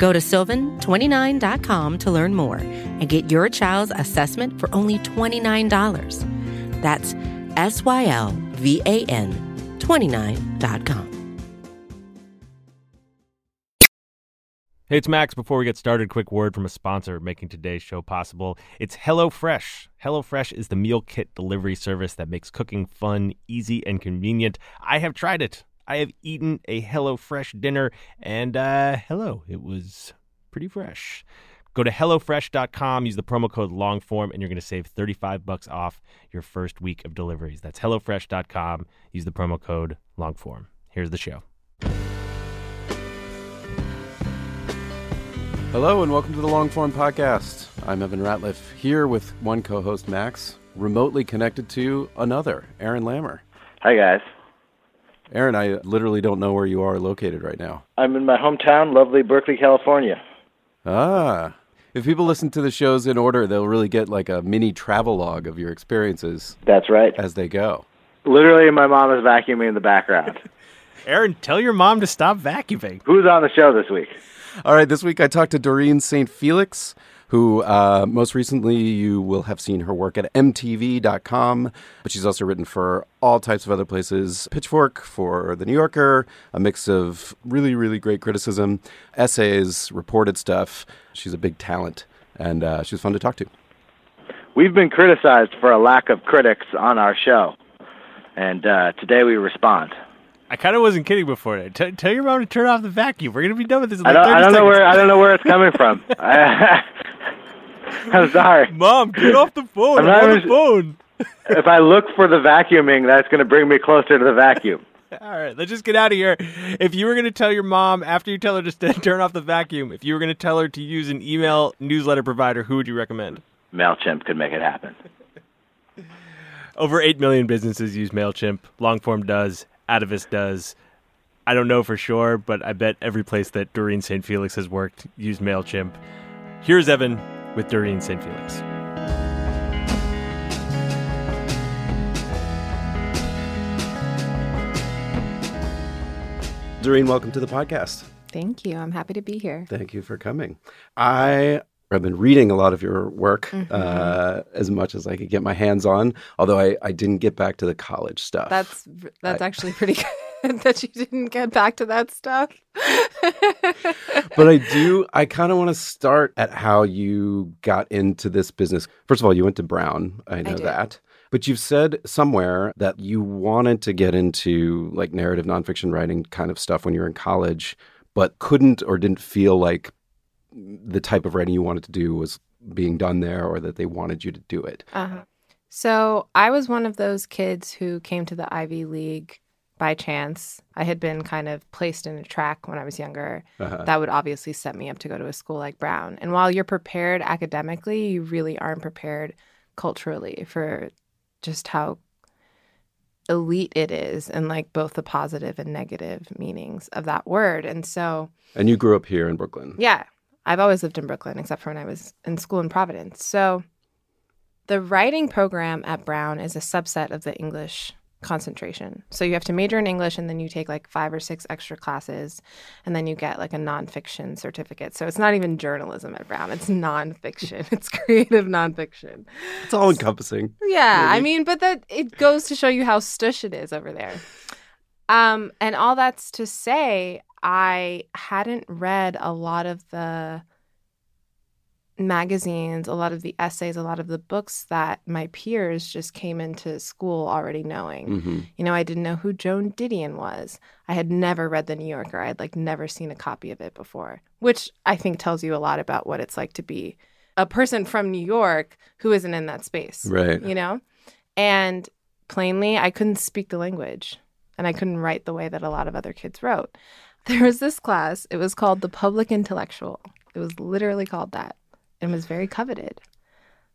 Go to sylvan29.com to learn more and get your child's assessment for only $29. That's S Y L V A N 29.com. Hey, it's Max. Before we get started, quick word from a sponsor making today's show possible. It's HelloFresh. HelloFresh is the meal kit delivery service that makes cooking fun, easy, and convenient. I have tried it. I have eaten a HelloFresh dinner, and uh, hello, it was pretty fresh. Go to HelloFresh.com, use the promo code LONGFORM, and you're going to save 35 bucks off your first week of deliveries. That's HelloFresh.com, use the promo code LONGFORM. Here's the show. Hello and welcome to the Longform Podcast. I'm Evan Ratliff here with one co host, Max, remotely connected to another, Aaron Lammer. Hi, guys. Aaron, I literally don't know where you are located right now. I'm in my hometown, lovely Berkeley, California. Ah. If people listen to the shows in order, they'll really get like a mini travel log of your experiences That's right. as they go. Literally, my mom is vacuuming in the background. Aaron, tell your mom to stop vacuuming. Who's on the show this week? All right, this week I talked to Doreen St. Felix, who uh, most recently you will have seen her work at MTV.com, but she's also written for all types of other places Pitchfork, for The New Yorker, a mix of really, really great criticism, essays, reported stuff. She's a big talent, and uh, she was fun to talk to. We've been criticized for a lack of critics on our show, and uh, today we respond. I kind of wasn't kidding before that. T- tell your mom to turn off the vacuum. We're gonna be done with this. In I don't, 30 I don't know where I don't know where it's coming from. I, I'm sorry. Mom, get off the phone. I'm I'm, on the phone. If I look for the vacuuming, that's going to bring me closer to the vacuum. All right, let's just get out of here. If you were going to tell your mom after you tell her to st- turn off the vacuum, if you were going to tell her to use an email newsletter provider, who would you recommend? Mailchimp could make it happen. Over 8 million businesses use MailChimp. Longform does. Atavist does. I don't know for sure, but I bet every place that Doreen St. Felix has worked used MailChimp. Here's Evan with Doreen St. Felix. Doreen, welcome to the podcast. Thank you. I'm happy to be here. Thank you for coming. I have been reading a lot of your work uh, as much as I could get my hands on, although I, I didn't get back to the college stuff. That's that's actually pretty good that you didn't get back to that stuff. but I do, I kind of want to start at how you got into this business. First of all, you went to Brown. I know did. that. But you've said somewhere that you wanted to get into like narrative nonfiction writing kind of stuff when you were in college, but couldn't or didn't feel like the type of writing you wanted to do was being done there or that they wanted you to do it. Uh-huh. So I was one of those kids who came to the Ivy League by chance. I had been kind of placed in a track when I was younger. Uh-huh. That would obviously set me up to go to a school like Brown. And while you're prepared academically, you really aren't prepared culturally for just how elite it is and like both the positive and negative meanings of that word. And so And you grew up here in Brooklyn. yeah, I've always lived in Brooklyn, except for when I was in school in Providence. So, the writing program at Brown is a subset of the English concentration. So, you have to major in English and then you take like five or six extra classes, and then you get like a nonfiction certificate. So, it's not even journalism at Brown, it's nonfiction, it's creative nonfiction. It's all encompassing. Yeah, I mean, but that it goes to show you how stush it is over there. Um, and all that's to say, I hadn't read a lot of the magazines, a lot of the essays, a lot of the books that my peers just came into school already knowing. hmm You know, I didn't know who Joan Didion was. I had never read The New Yorker. I had like never seen a copy of it before, which I think tells you a lot about what it's like to be a person from New York who isn't in that space. Right. You know? And plainly, I couldn't speak the language and I couldn't write the way that a lot of other kids wrote. There was this class, it was called The Public Intellectual. It was literally called that and was very coveted.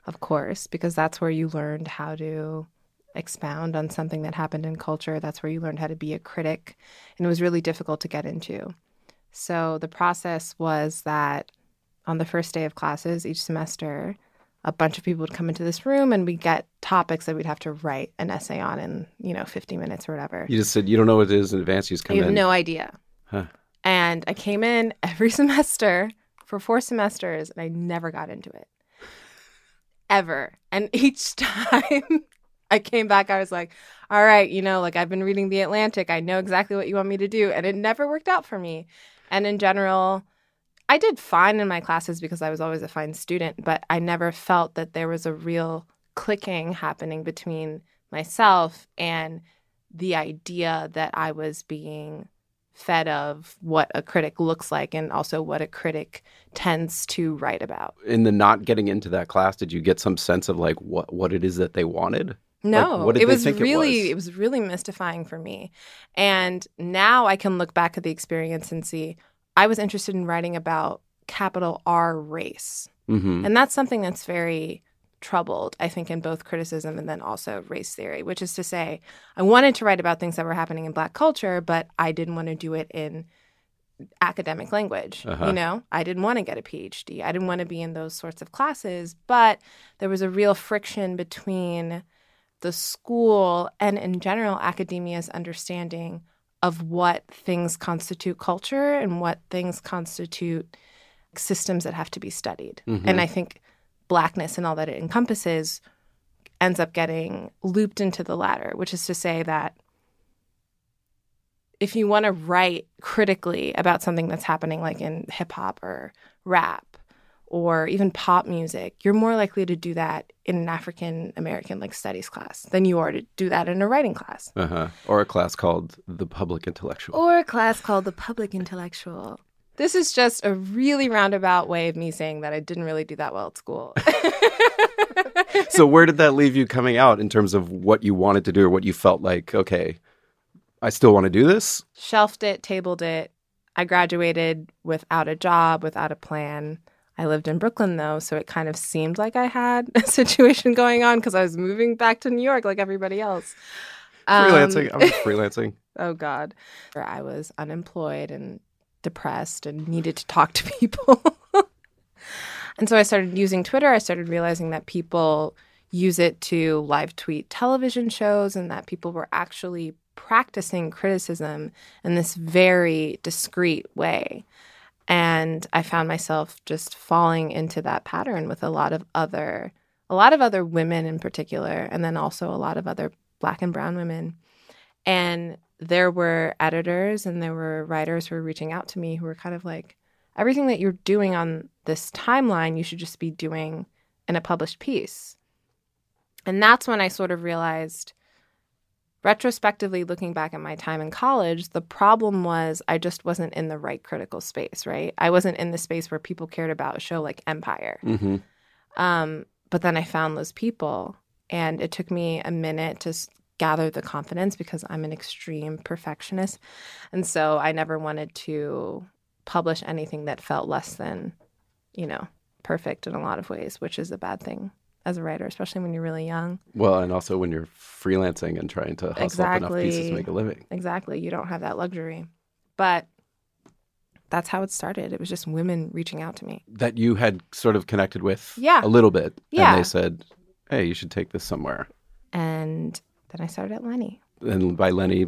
of course, because that's where you learned how to expound on something that happened in culture. That's where you learned how to be a critic. And it was really difficult to get into. So the process was that on the first day of classes each semester, a bunch of people would come into this room and we'd get topics that we'd have to write an essay on in, you know, 50 minutes or whatever. You just said you don't know what it is in advance. You just come have in. no idea. Huh. And I came in every semester for four semesters and I never got into it. Ever. And each time I came back, I was like, all right, you know, like I've been reading The Atlantic. I know exactly what you want me to do. And it never worked out for me. And in general, I did fine in my classes because I was always a fine student, but I never felt that there was a real clicking happening between myself and the idea that I was being fed of what a critic looks like and also what a critic tends to write about. In the not getting into that class, did you get some sense of like what what it is that they wanted? No, Like, what did it they was think it really was? it was really mystifying for me. And now I can look back at the experience and see I was interested in writing about capital R race. Mm-hmm. And that's something that's very troubled, I think, in both criticism and then also race theory, which is to say, I wanted to write about things that were happening in Black culture, but I didn't want to do it in academic language. Uh-huh. You know, I didn't want to get a PhD. I didn't want to be in those sorts of classes, but there was a real friction between the school and, in general, academia's understanding of what things constitute culture and what things constitute systems that have to be studied. Mhm. And I think blackness and all that it encompasses ends up getting looped into the latter, which is to say that if you want to write critically about something that's happening like in hip hop or rap or even pop music, you're more likely to do that in an African American like studies class than you are to do that in a writing class. Uh-huh. Or a class called the public intellectual. Or a class called the public intellectual. This is just a really roundabout way of me saying that I didn't really do that well at school. so where did that leave you coming out in terms of what you wanted to do or what you felt like, okay, I still want to do this? Shelved it, tabled it. I graduated without a job, without a plan. I lived in Brooklyn though, so it kind of seemed like I had a situation going on because I was moving back to New York like everybody else. Um, Freelancing. I was freelancing. oh God. I was unemployed and depressed and needed to talk to people. and so I started using Twitter. I started realizing that people use it to live tweet television shows and that people were actually practicing criticism in this very discreet way. And I found myself just falling into that pattern with a lot of other a lot of other women in particular and then also a lot of other black and brown women. And there were editors and there were writers who were reaching out to me who were kind of like, everything that you're doing on this timeline, you should just be doing in a published piece. And that's when I sort of realized, retrospectively looking back at my time in college, the problem was I just wasn't in the right critical space, right? I wasn't in the space where people cared about a show like Empire. hmm Um, but then I found those people, and it took me a minute to gather the confidence because I'm an extreme perfectionist. And so I never wanted to publish anything that felt less than, you know, perfect in a lot of ways, which is a bad thing as a writer, especially when you're really young. Well, and also when you're freelancing and trying to hustle up enough pieces Exactly. to make a living. Exactly. You don't have that luxury. But that's how it started. It was just women reaching out to me. That you had sort of connected with Yeah. a little bit. Yeah. And they said, hey, you should take this somewhere. And then I started at Lenny. And by Lenny,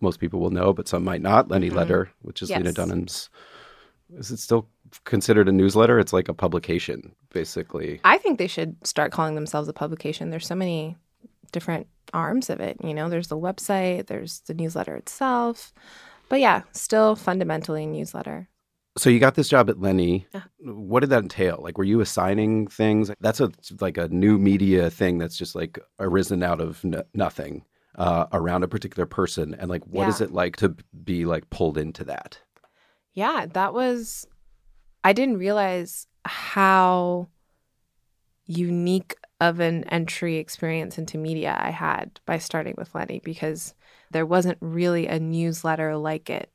most people will know, but some might not. Lenny Mhm. Letter, which is Lena Dunham's. Is it still considered a newsletter? It's like a publication, basically. I think they should start calling themselves a publication. There's so many different arms of it. You know, there's the website, there's the newsletter itself. But yeah, still fundamentally a newsletter. So you got this job at Lenny. Yeah. What did that entail? Like, were you assigning things? That's a like a new media thing that's just like arisen out of n- nothing uh, around a particular person. And like, what is Yeah. it like to be like pulled into that? Yeah, that was, I didn't realize how unique of an entry experience into media I had by starting with Lenny because there wasn't really a newsletter like it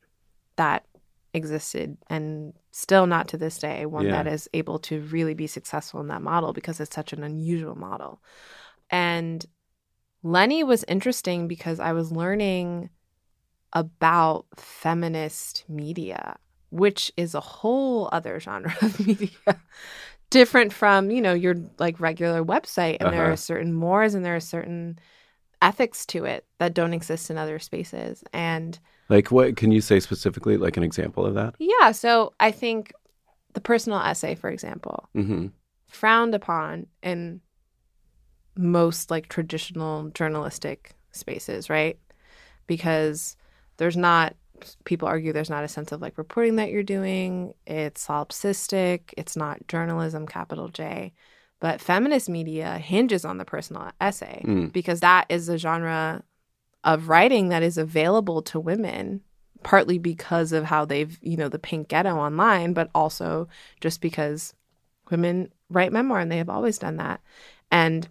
that existed and still not to this day one Yeah. that is able to really be successful in that model because it's such an unusual model. And Lenny was interesting because I was learning about feminist media, which is a whole other genre of media. Different from, you know, your like regular website. And there Uh-huh. are certain mores and there are certain ethics to it that don't exist in other spaces. And Like, what can you say specifically, like an example of that? yeah, so I think the personal essay, for example, Mm-hmm. frowned upon in most like traditional journalistic spaces, right? Because there's not people argue there's not a sense of like reporting that you're doing. It's solipsistic, it's not journalism, capital J. But feminist media hinges on the personal essay Mm. because that is a genre of writing that is available to women partly because of how they've you know the pink ghetto online but also just because women write memoir and they have always done that and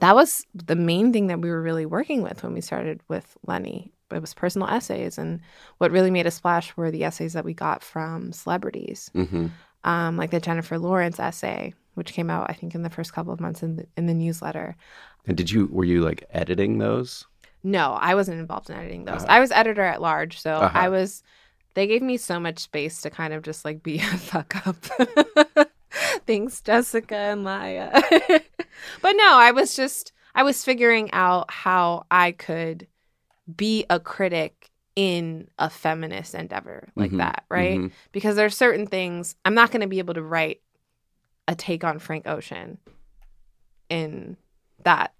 that was the main thing that we were really working with when we started with lenny it was personal essays and what really made a splash were the essays that we got from celebrities Mm-hmm. um, like the jennifer lawrence essay which came out i think in the first couple of months in the, in the newsletter And did you were you like editing those? No, I wasn't involved in editing those. Uh-huh. I was editor at large, so Uh-huh. I was. They gave me so much space to kind of just like be a fuck up. Thanks, Jessica and Maya. but no, I was just I was figuring out how I could be a critic in a feminist endeavor like Mhm, that, right? mhm. Because are certain things I'm not going to be able to write a take on Frank Ocean in that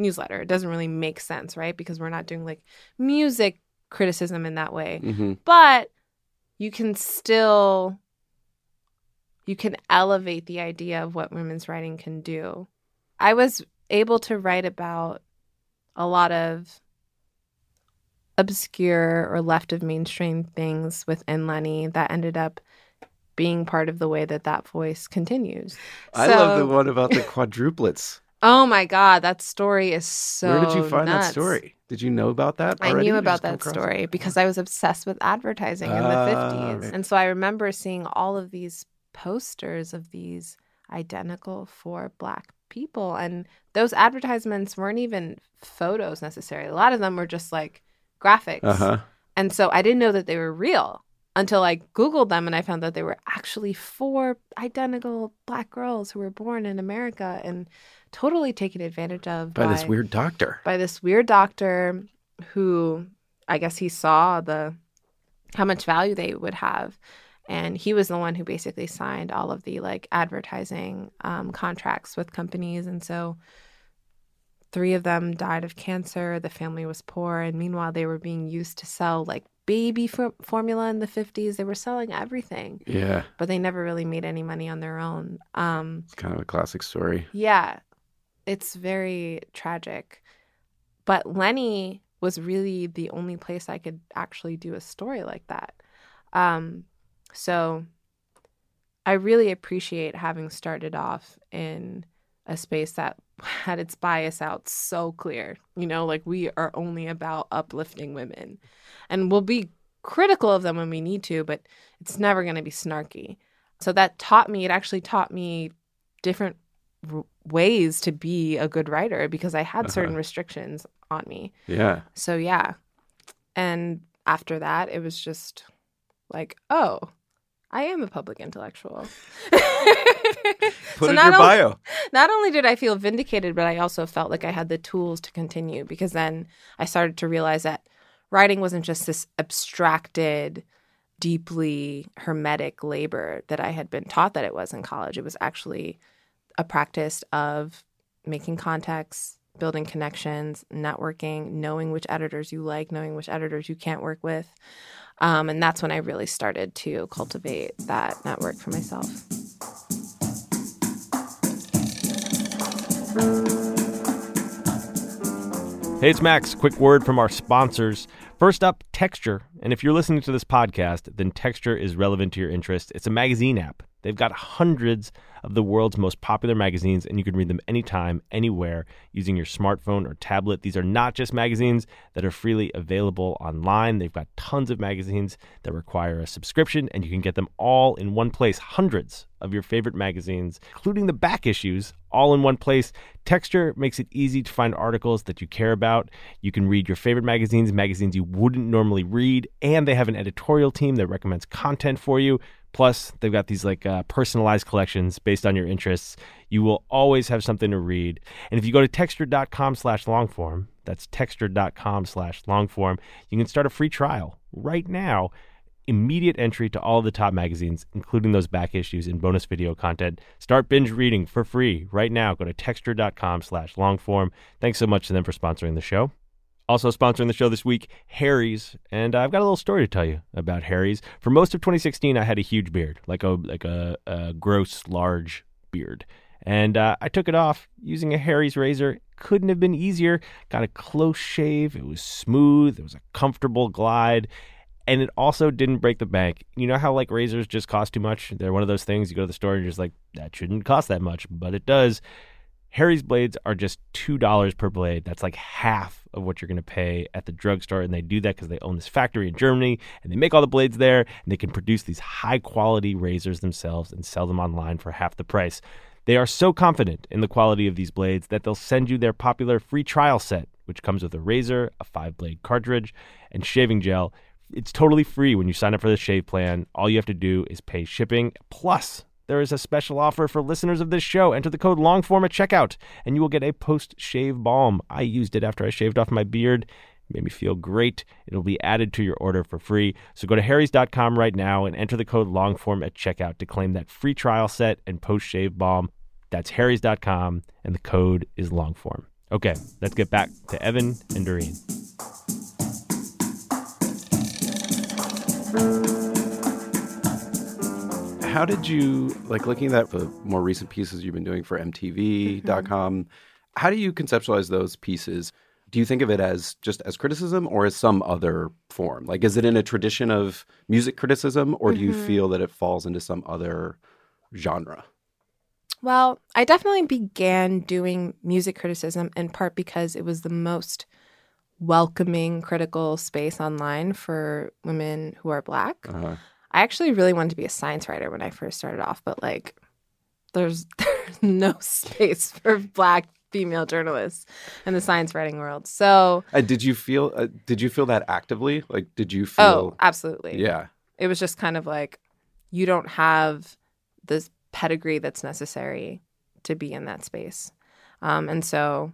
newsletter. It doesn't really make sense, right? Because we're not doing like music criticism in that way. Mm-hmm. But you can still you can elevate the idea of what women's writing can do. I was able to write about a lot of obscure or left of mainstream things within Lenny that ended up being part of the way that that voice continues. I love the one about the quadruplets. Oh my god, that story is so. Where did you find that story? Did you know about that? I knew about that story it? because I was obsessed with advertising in the Ah, 50s. right. And so I remember seeing all of these posters of these identical for black people. And those advertisements weren't even photos necessarily. A lot of them were just like graphics. Uh huh. And so I didn't know that they were real until I Googled them and I found that they were actually four identical black girls who were born in America and totally taken advantage of By this weird doctor. by this weird doctor who I guess he saw the how much value they would have. And he was the one who basically signed all of the like advertising um, contracts with companies. And so three of them died of cancer. The family was poor. And meanwhile, they were being used to sell like baby for- formula in the 50s. They were selling everything, Yeah, but they never really made any money on their own. Um, it's kind of a classic story. yeah, it's very tragic. But Lenny was really the only place I could actually do a story like that. Um, so I really appreciate having started off in a space that had its bias out so clear. You know, like we are only about uplifting women. And we'll be critical of them when we need to, but it's never going to be snarky. So that taught me, it actually taught me different r- ways to be a good writer because I had certain Uh-huh. restrictions on me. Yeah. So yeah. And after that, it was just like, oh, I am a public intellectual. Put So in your only- bio. not only did I feel vindicated, but I also felt like I had the tools to continue because then I started to realize that writing wasn't just this abstracted, deeply hermetic labor that I had been taught that it was in college. It was actually a practice of making contacts, building connections, networking, knowing which editors you like, knowing which editors you can't work with. Um, and that's when I really started to cultivate that network for myself. Hey, it's Max. Quick word from our sponsors. First up, Texture. And if you're listening to this podcast, then Texture is relevant to your interest. It's a magazine app. They've got hundreds of the world's most popular magazines, and you can read them anytime, anywhere, using your smartphone or tablet. These are not just magazines that are freely available online. They've got tons of magazines that require a subscription, and you can get them all in one place. Hundreds of your favorite magazines, including the back issues, all in one place. Texture makes it easy to find articles that you care about. You can read your favorite magazines, magazines you wouldn't normally read, and they have an editorial team that recommends content for you. Plus, they've got these like uh, personalized collections based on your interests. You will always have something to read. And if you go to texture.com slash longform, that's texture.com slash longform, you can start a free trial right now. Immediate entry to all the top magazines, including those back issues and bonus video content. Start binge reading for free right now. Go to texture.com slash longform. Thanks so much to them for sponsoring the show. Also sponsoring the show this week, Harry's, and I've got a little story to tell you about Harry's. For most of 2016, I had a huge beard, like a like a, a gross, large beard, and uh, I took it off using a Harry's razor. Couldn't have been easier. Got a close shave. It was smooth. It was a comfortable glide. And it also didn't break the bank. You know how like razors just cost too much? They're one of those things you go to the store and you're just like, that shouldn't cost that much, but it does. Harry's blades are just $2 per blade. That's like half of what you're going to pay at the drugstore. And they do that because they own this factory in Germany and they make all the blades there and they can produce these high quality razors themselves and sell them online for half the price. They are so confident in the quality of these blades that they'll send you their popular free trial set, which comes with a razor, a five blade cartridge, and shaving gel. It's totally free when you sign up for the shave plan. All you have to do is pay shipping plus there is a special offer for listeners of this show. Enter the code LONGFORM at checkout, and you will get a post shave balm. I used it after I shaved off my beard. It made me feel great. It'll be added to your order for free. So go to harrys.com right now and enter the code LONGFORM at checkout to claim that free trial set and post shave balm. That's harrys.com, and the code is LONGFORM. Okay, let's get back to Evan and Doreen. How did you like looking at the more recent pieces you've been doing for mtv.com mm-hmm. how do you conceptualize those pieces do you think of it as just as criticism or as some other form like is it in a tradition of music criticism or do you mm-hmm. feel that it falls into some other genre well i definitely began doing music criticism in part because it was the most welcoming critical space online for women who are black uh-huh. I actually really wanted to be a science writer when I first started off, but like there's there's no space for black female journalists in the science writing world. So, uh, did you feel uh, did you feel that actively? Like did you feel Oh, absolutely. Yeah. It was just kind of like you don't have this pedigree that's necessary to be in that space. Um, and so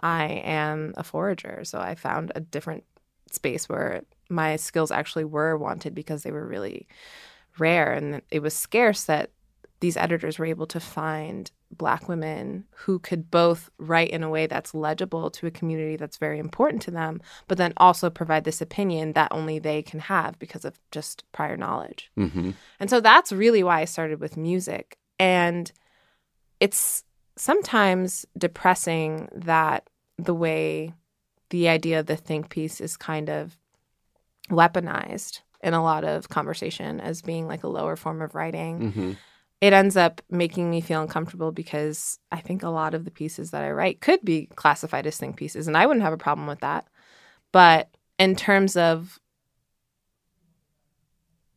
I am a forager, so I found a different space where my skills actually were wanted because they were really rare and it was scarce that these editors were able to find black women who could both write in a way that's legible to a community that's very important to them but then also provide this opinion that only they can have because of just prior knowledge mm-hmm. and so that's really why i started with music and it's sometimes depressing that the way the idea of the think piece is kind of weaponized in a lot of conversation as being like a lower form of writing. Mm-hmm. It ends up making me feel uncomfortable because I think a lot of the pieces that I write could be classified as think pieces, and I wouldn't have a problem with that. But in terms of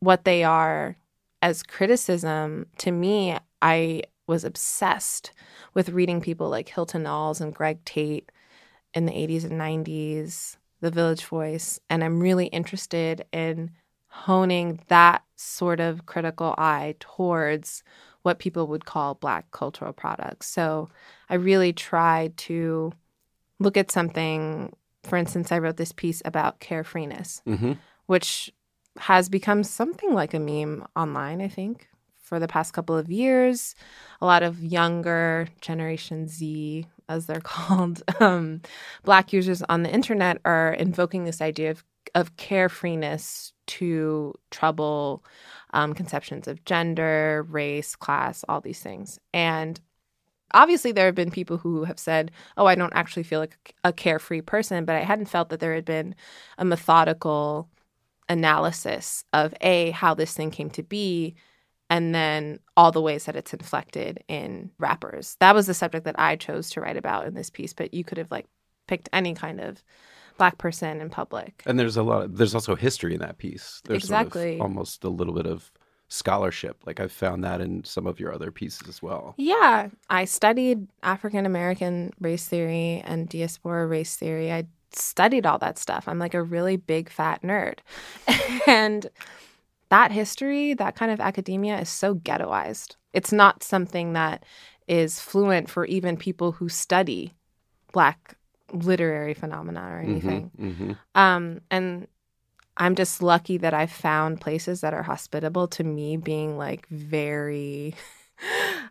what they are as criticism, to me, I was obsessed with reading people like Hilton Als and Greg Tate in the 80s and 90s the Village Voice, and I'm really interested in honing that sort of critical eye towards what people would call Black cultural products. So I really try to look at something. For instance, I wrote this piece about carefreeness, mm-hmm. which has become something like a meme online, I think, for the past couple of years. A lot of younger Generation Z as they're called, um, black users on the internet are invoking this idea of, of carefreeness to trouble um, conceptions of gender, race, class, all these things. And obviously, there have been people who have said, Oh, I don't actually feel like a carefree person, but I hadn't felt that there had been a methodical analysis of A, how this thing came to be, and then all the ways that it's inflected in rappers. That was the subject that I chose to write about in this piece, but you could have like picked any kind of black person in public. And there's a lot. Of, there's also history in that piece. There's sort of Exactly. almost a little bit of scholarship. Like I've found that in some of your other pieces as well. Yeah, I studied African American race theory and diaspora race theory. I studied all that stuff. I'm like a really big fat nerd. and that history, that kind of academia is so ghettoized. It's not something that is fluent for even people who study black literary phenomena or anything. hmm Um, and I'm just lucky that I found places that are hospitable to me being like very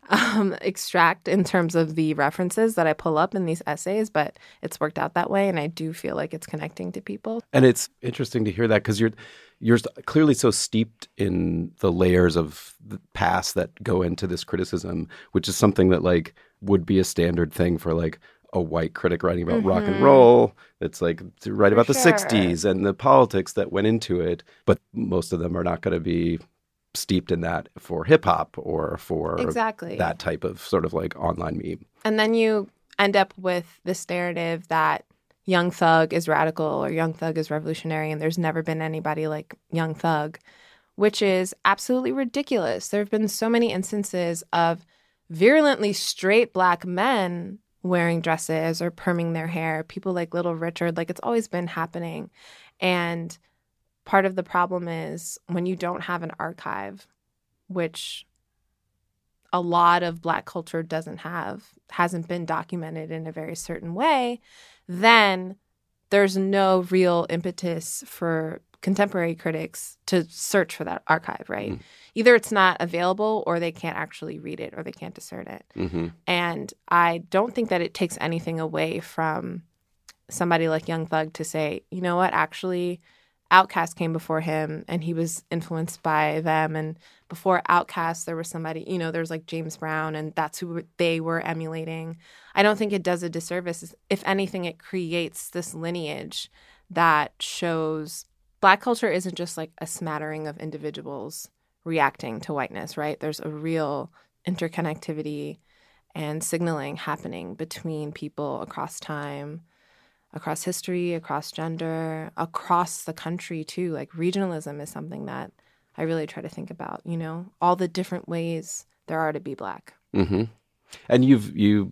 um, extract in terms of the references that I pull up in these essays, but it's worked out that way. And I do feel like it's connecting to people. And it's interesting to hear that because you're you're clearly so steeped in the layers of the past that go into this criticism, which is something that like would be a standard thing for like a white critic writing about rock and roll. It's like to write Mm-hmm. About the '60s and the politics that went into it, but most of them are not going to be steeped in that for hip hop or for Exactly. that type of sort of like online meme. And then you end up with this narrative that Young Thug is radical or Young Thug is revolutionary, and there's never been anybody like Young Thug, which is absolutely ridiculous. There have been so many instances of virulently straight black men wearing dresses or perming their hair, people like Little Richard, like it's always been happening. And part of the problem is when you don't have an archive, which a lot of black culture doesn't have, hasn't been documented in a very certain way, then there's no real impetus for contemporary critics to search for that archive, right? Mm. Either it's not available or they can't actually read it or they can't discern it. hmm And I don't think that it takes anything away from somebody like Young Thug to say, you know what, actually, OutKast came before him and he was influenced by them. And before OutKast, there was somebody, you know, there's like James Brown and that's who they were emulating. I don't think it does a disservice. If anything, it creates this lineage that shows Black culture isn't just like a smattering of individuals reacting to whiteness, right? There's a real interconnectivity and signaling happening between people across time, across history, across gender, across the country too. Like regionalism is something that I really try to think about, you know, all the different ways there are to be black. hmm And you've you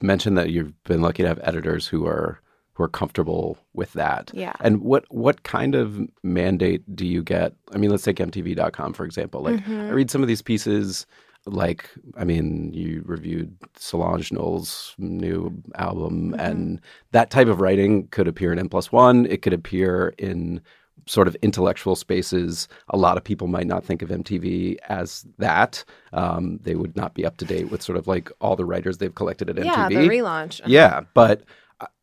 mentioned that you've been lucky to have editors who are who are comfortable with that. Yeah. And what what kind of mandate do you get? I mean, let's take MTV.com for example. Like Mm-hmm. I read some of these pieces. Like, I mean, you reviewed Solange Knowles' new album, Mm-hmm. and that type of writing could appear in N plus one. It could appear in sort of intellectual spaces. A lot of people might not think of MTV as that. Um, they would not be up to date with sort of like all the writers they've collected at Yeah, MTV. the relaunch. Yeah, but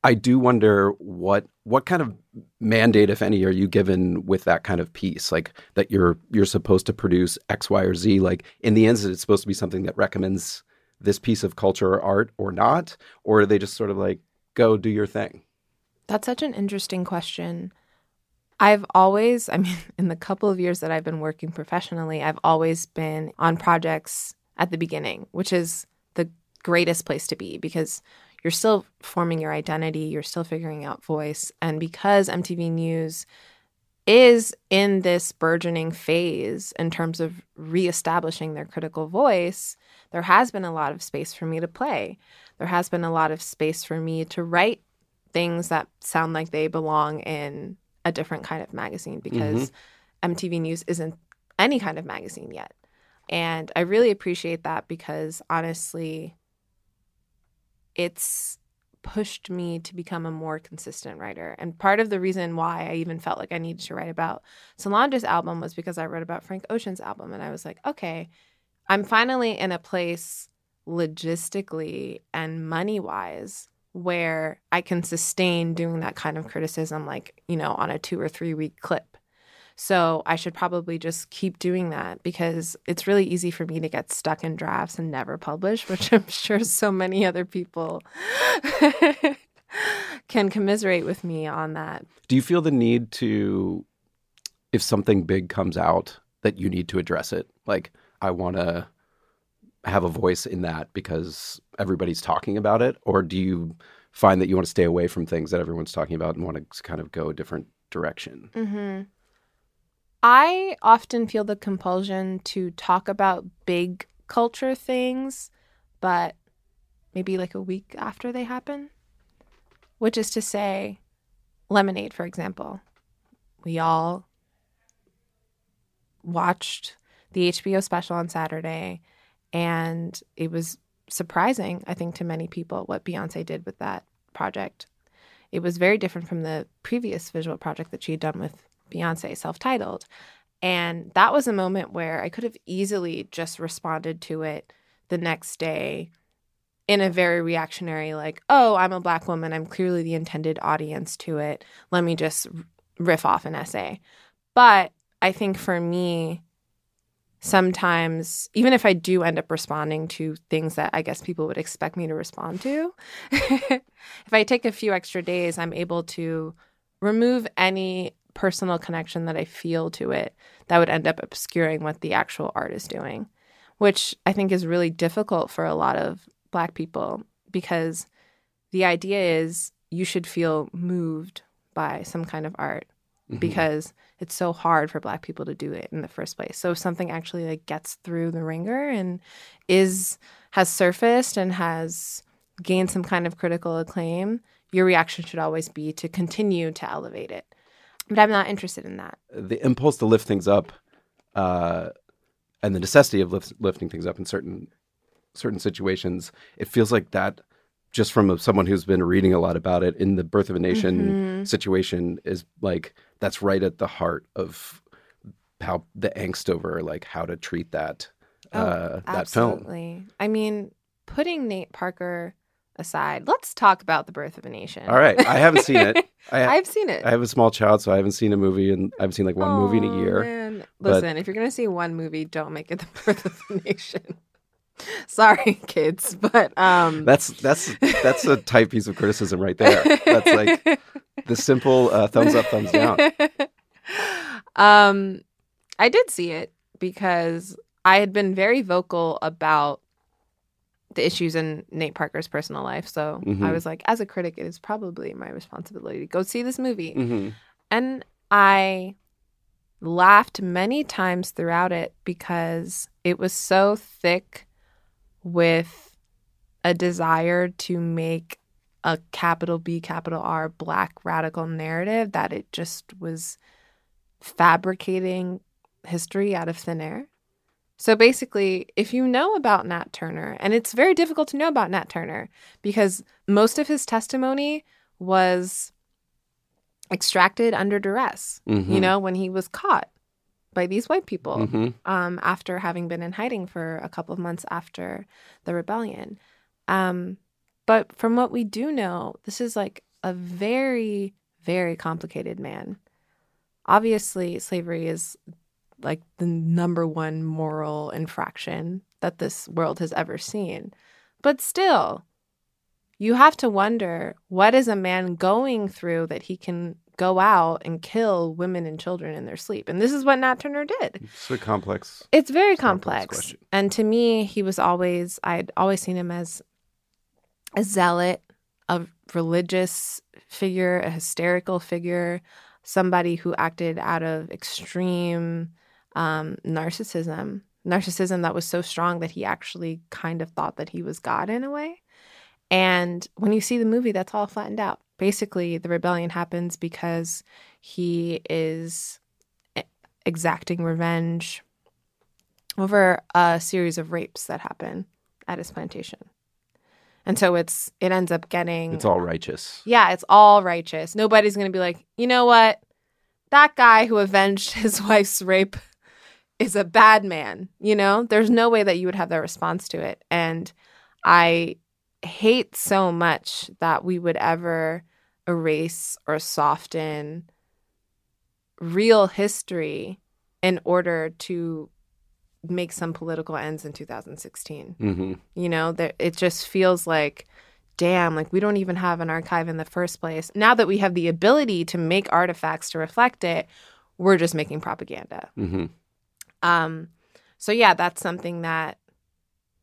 I- do wonder what what kind of mandate, if any, are you given with that kind of piece? Like that you're you're supposed to produce X, Y, or Z. Like in the end, is it supposed to be something that recommends this piece of culture or art or not, or are they just sort of like go do your thing? That's such an interesting question. I've always, I mean, in the couple of years that I've been working professionally, I've always been on projects at the beginning, which is the greatest place to be because you're still forming your identity, you're still figuring out voice. And because MTV News is in this burgeoning phase in terms of reestablishing their critical voice, there has been a lot of space for me to play. There has been a lot of space for me to write things that sound like they belong in a different kind of magazine because mm-hmm. MTV News isn't any kind of magazine yet. And I really appreciate that because honestly, it's pushed me to become a more consistent writer. And part of the reason why I even felt like I needed to write about Solange's album was because I read about Frank Ocean's album and I was like, okay, I'm finally in a place logistically and money wise where I can sustain doing that kind of criticism, like, you know, on a two or three week clip. So I should probably just keep doing that because it's really easy for me to get stuck in drafts and never publish, which I'm sure so many other people can commiserate with me on that. Do you feel the need to, if something big comes out, that you need to address it? Like, I want to have a voice in that because everybody's talking about it? Or do you find that you want to stay away from things that everyone's talking about and want to kind of go a different direction? Mm-hmm. I often feel the compulsion to talk about big culture things, but maybe like a week after they happen. Which is to say, Lemonade, for example. We all watched the HBO special on Saturday, and it was surprising, I think, to many people what Beyonce did with that project. It was very different from the previous visual project that she had done with Beyonce, self titled. And that was a moment where I could have easily just responded to it the next day in a very reactionary, like, oh, I'm a black woman. I'm clearly the intended audience to it. Let me just riff off an essay. But I think for me, sometimes, even if I do end up responding to things that I guess people would expect me to respond to, if I take a few extra days, I'm able to remove any personal connection that I feel to it that would end up obscuring what the actual art is doing, which I think is really difficult for a lot of Black people because the idea is you should feel moved by some kind of art mm-hmm. because it's so hard for black people to do it in the first place. So if something actually like gets through the ringer and is has surfaced and has gained some kind of critical acclaim, your reaction should always be to continue to elevate it. But I'm not interested in that. The impulse to lift things up uh, and the necessity of lift, lifting things up in certain certain situations, it feels like that just from a, someone who's been reading a lot about it in the birth of a nation mm-hmm. situation is like that's right at the heart of how the angst over like how to treat that oh, uh, that absolutely. film. I mean, putting Nate Parker aside, let's talk about the birth of a nation. All right, I haven't seen it. I, have seen it. I have a small child, so I haven't seen a movie, and I haven't seen like one oh, movie in a year. Man. Listen, if you're gonna see one movie, don't make it the birth of a nation. Sorry, kids, but um That's that's that's a tight piece of criticism right there. That's like the simple uh, thumbs up, thumbs down. Um I did see it because I had been very vocal about the issues in Nate Parker's personal life. So mm-hmm. I was like, as a critic, it is probably my responsibility to go see this movie. Mm-hmm. And I laughed many times throughout it because it was so thick with a desire to make a capital B, capital R black radical narrative that it just was fabricating history out of thin air. So basically, if you know about Nat Turner, and it's very difficult to know about Nat Turner because most of his testimony was extracted under duress, mm-hmm. you know, when he was caught by these white people mm-hmm. um, after having been in hiding for a couple of months after the rebellion. Um, but from what we do know, this is like a very, very complicated man. Obviously, slavery is like the number one moral infraction that this world has ever seen. But still, you have to wonder what is a man going through that he can go out and kill women and children in their sleep. And this is what Nat Turner did. It's a complex. It's very it's complex. complex and to me, he was always I'd always seen him as a zealot, a religious figure, a hysterical figure, somebody who acted out of extreme um, narcissism. Narcissism that was so strong that he actually kind of thought that he was God in a way. And when you see the movie, that's all flattened out basically the rebellion happens because he is exacting revenge over a series of rapes that happen at his plantation. And so it's it ends up getting It's all righteous. Yeah, it's all righteous. Nobody's going to be like, "You know what? That guy who avenged his wife's rape is a bad man." You know? There's no way that you would have that response to it. And I hate so much that we would ever erase or soften real history in order to make some political ends in 2016. Mm-hmm. You know, that it just feels like, damn, like we don't even have an archive in the first place. Now that we have the ability to make artifacts to reflect it, we're just making propaganda. Mm-hmm. Um, So yeah, that's something that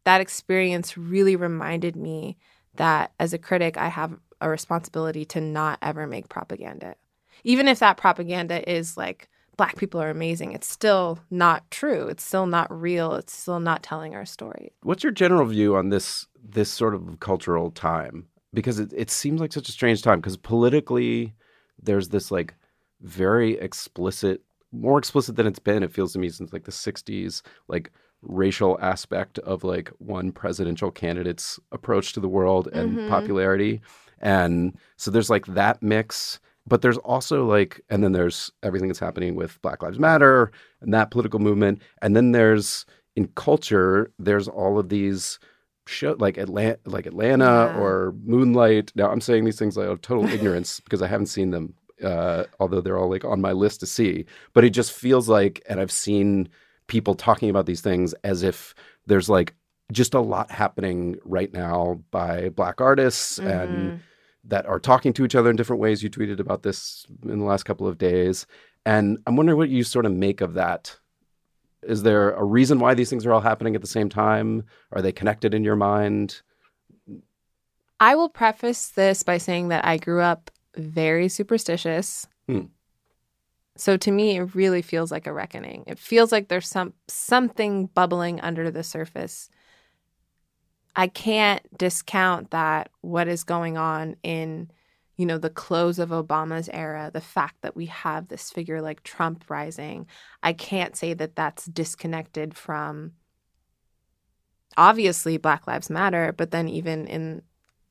that experience really reminded me that as a critic, I have a responsibility to not ever make propaganda. Even if that propaganda is like black people are amazing, it's still not true. It's still not real. It's still not telling our story. What's your general view on this this sort of cultural time? Because it, it seems like such a strange time because politically there's this like very explicit more explicit than it's been it feels to me since like the 60s like racial aspect of like one presidential candidate's approach to the world and Mhm. popularity and so there's like that mix but there's also like and then there's everything that's happening with black lives matter and that political movement and then there's in culture there's all of these show like Atlanta like Atlanta Yeah. or Moonlight now I'm saying these things like out of total ignorance because I haven't seen them uh, although they're all like on my list to see but it just feels like and I've seen people talking about these things as if there's like just a lot happening right now by black artists and Mhm. that are talking to each other in different ways. You tweeted about this in the last couple of days. And I'm wondering what you sort of make of that. Is there a reason why these things are all happening at the same time? Are they connected in your mind? I will preface this by saying that I grew up very superstitious. Hmm. So to me, it really feels like a reckoning. It feels like there's some something bubbling under the surface. I can't discount that what is going on in, you know, the close of Obama's era, the fact that we have this figure like Trump rising. I can't say that that's disconnected from obviously Black Lives Matter, but then even in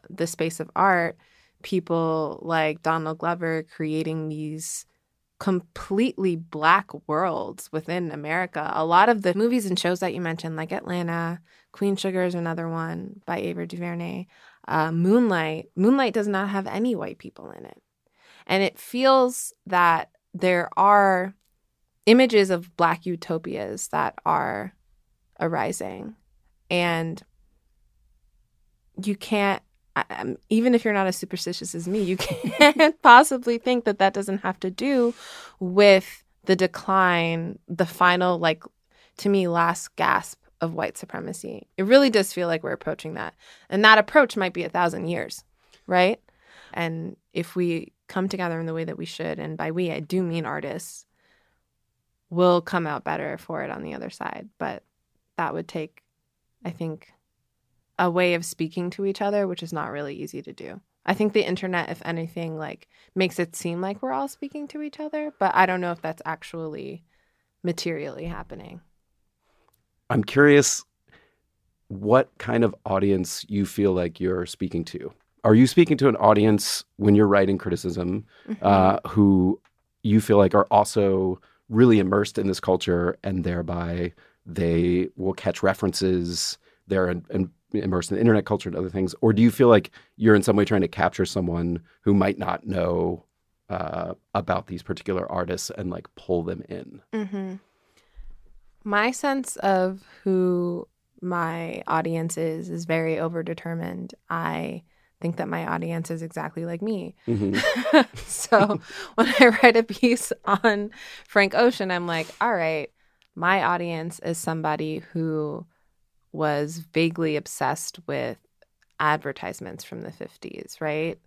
the space of art, people like Donald Glover creating these completely black worlds within America. A lot of the movies and shows that you mentioned, like Atlanta, Queen Sugar is another one by Ava DuVernay, uh, Moonlight. Moonlight does not have any white people in it. And it feels that there are images of black utopias that are arising. And you can't I- even if you're not as superstitious as me, you can't possibly think that that doesn't have to do with the decline, the final, like, to me, last gasp of white supremacy. It really does feel like we're approaching that. And that approach might be a thousand years, right? And if we come together in the way that we should, and by we, I do mean artists, we'll come out better for it on the other side. But that would take, I think, a way of speaking to each other, which is not really easy to do. I think the internet, if anything, like makes it seem like we're all speaking to each other, but I don't know if that's actually materially happening. I'm curious what kind of audience you feel like you're speaking to. Are you speaking to an audience when you're writing criticism uh, who you feel like are also really immersed in this culture and thereby they will catch references, they're in, in, immersed in internet culture and other things? Or do you feel like you're in some way trying to capture someone who might not know uh, about these particular artists and like pull them in? Mm-hmm. My sense of who my audience is is very overdetermined. I think that my audience is exactly like me. Mhm. so when I write a piece on Frank Ocean, I'm like, all right, my audience is somebody who was vaguely obsessed with advertisements from the 50s, right?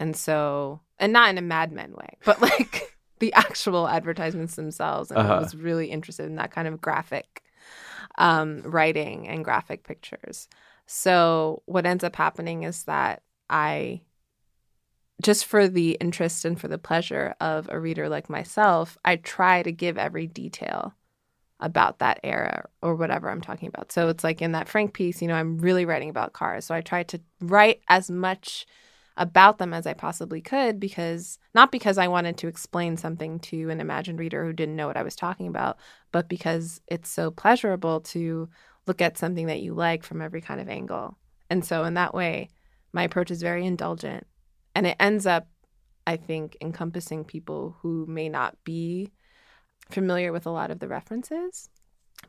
And so, and not in a Mad Men way, but like the actual advertisements themselves. And I Uh-huh. was really interested in that kind of graphic um, writing and graphic pictures. So, what ends up happening is that I just for the interest and for the pleasure of a reader like myself, I try to give every detail about that era or whatever I'm talking about. So it's like in that Frank piece, you know, I'm really writing about cars. So I tried to write as much about them as I possibly could because not because I wanted to explain something to an imagined reader who didn't know what I was talking about, but because it's so pleasurable to look at something that you like from every kind of angle. And so in that way, my approach is very indulgent and it ends up I think encompassing people who may not be familiar with a lot of the references.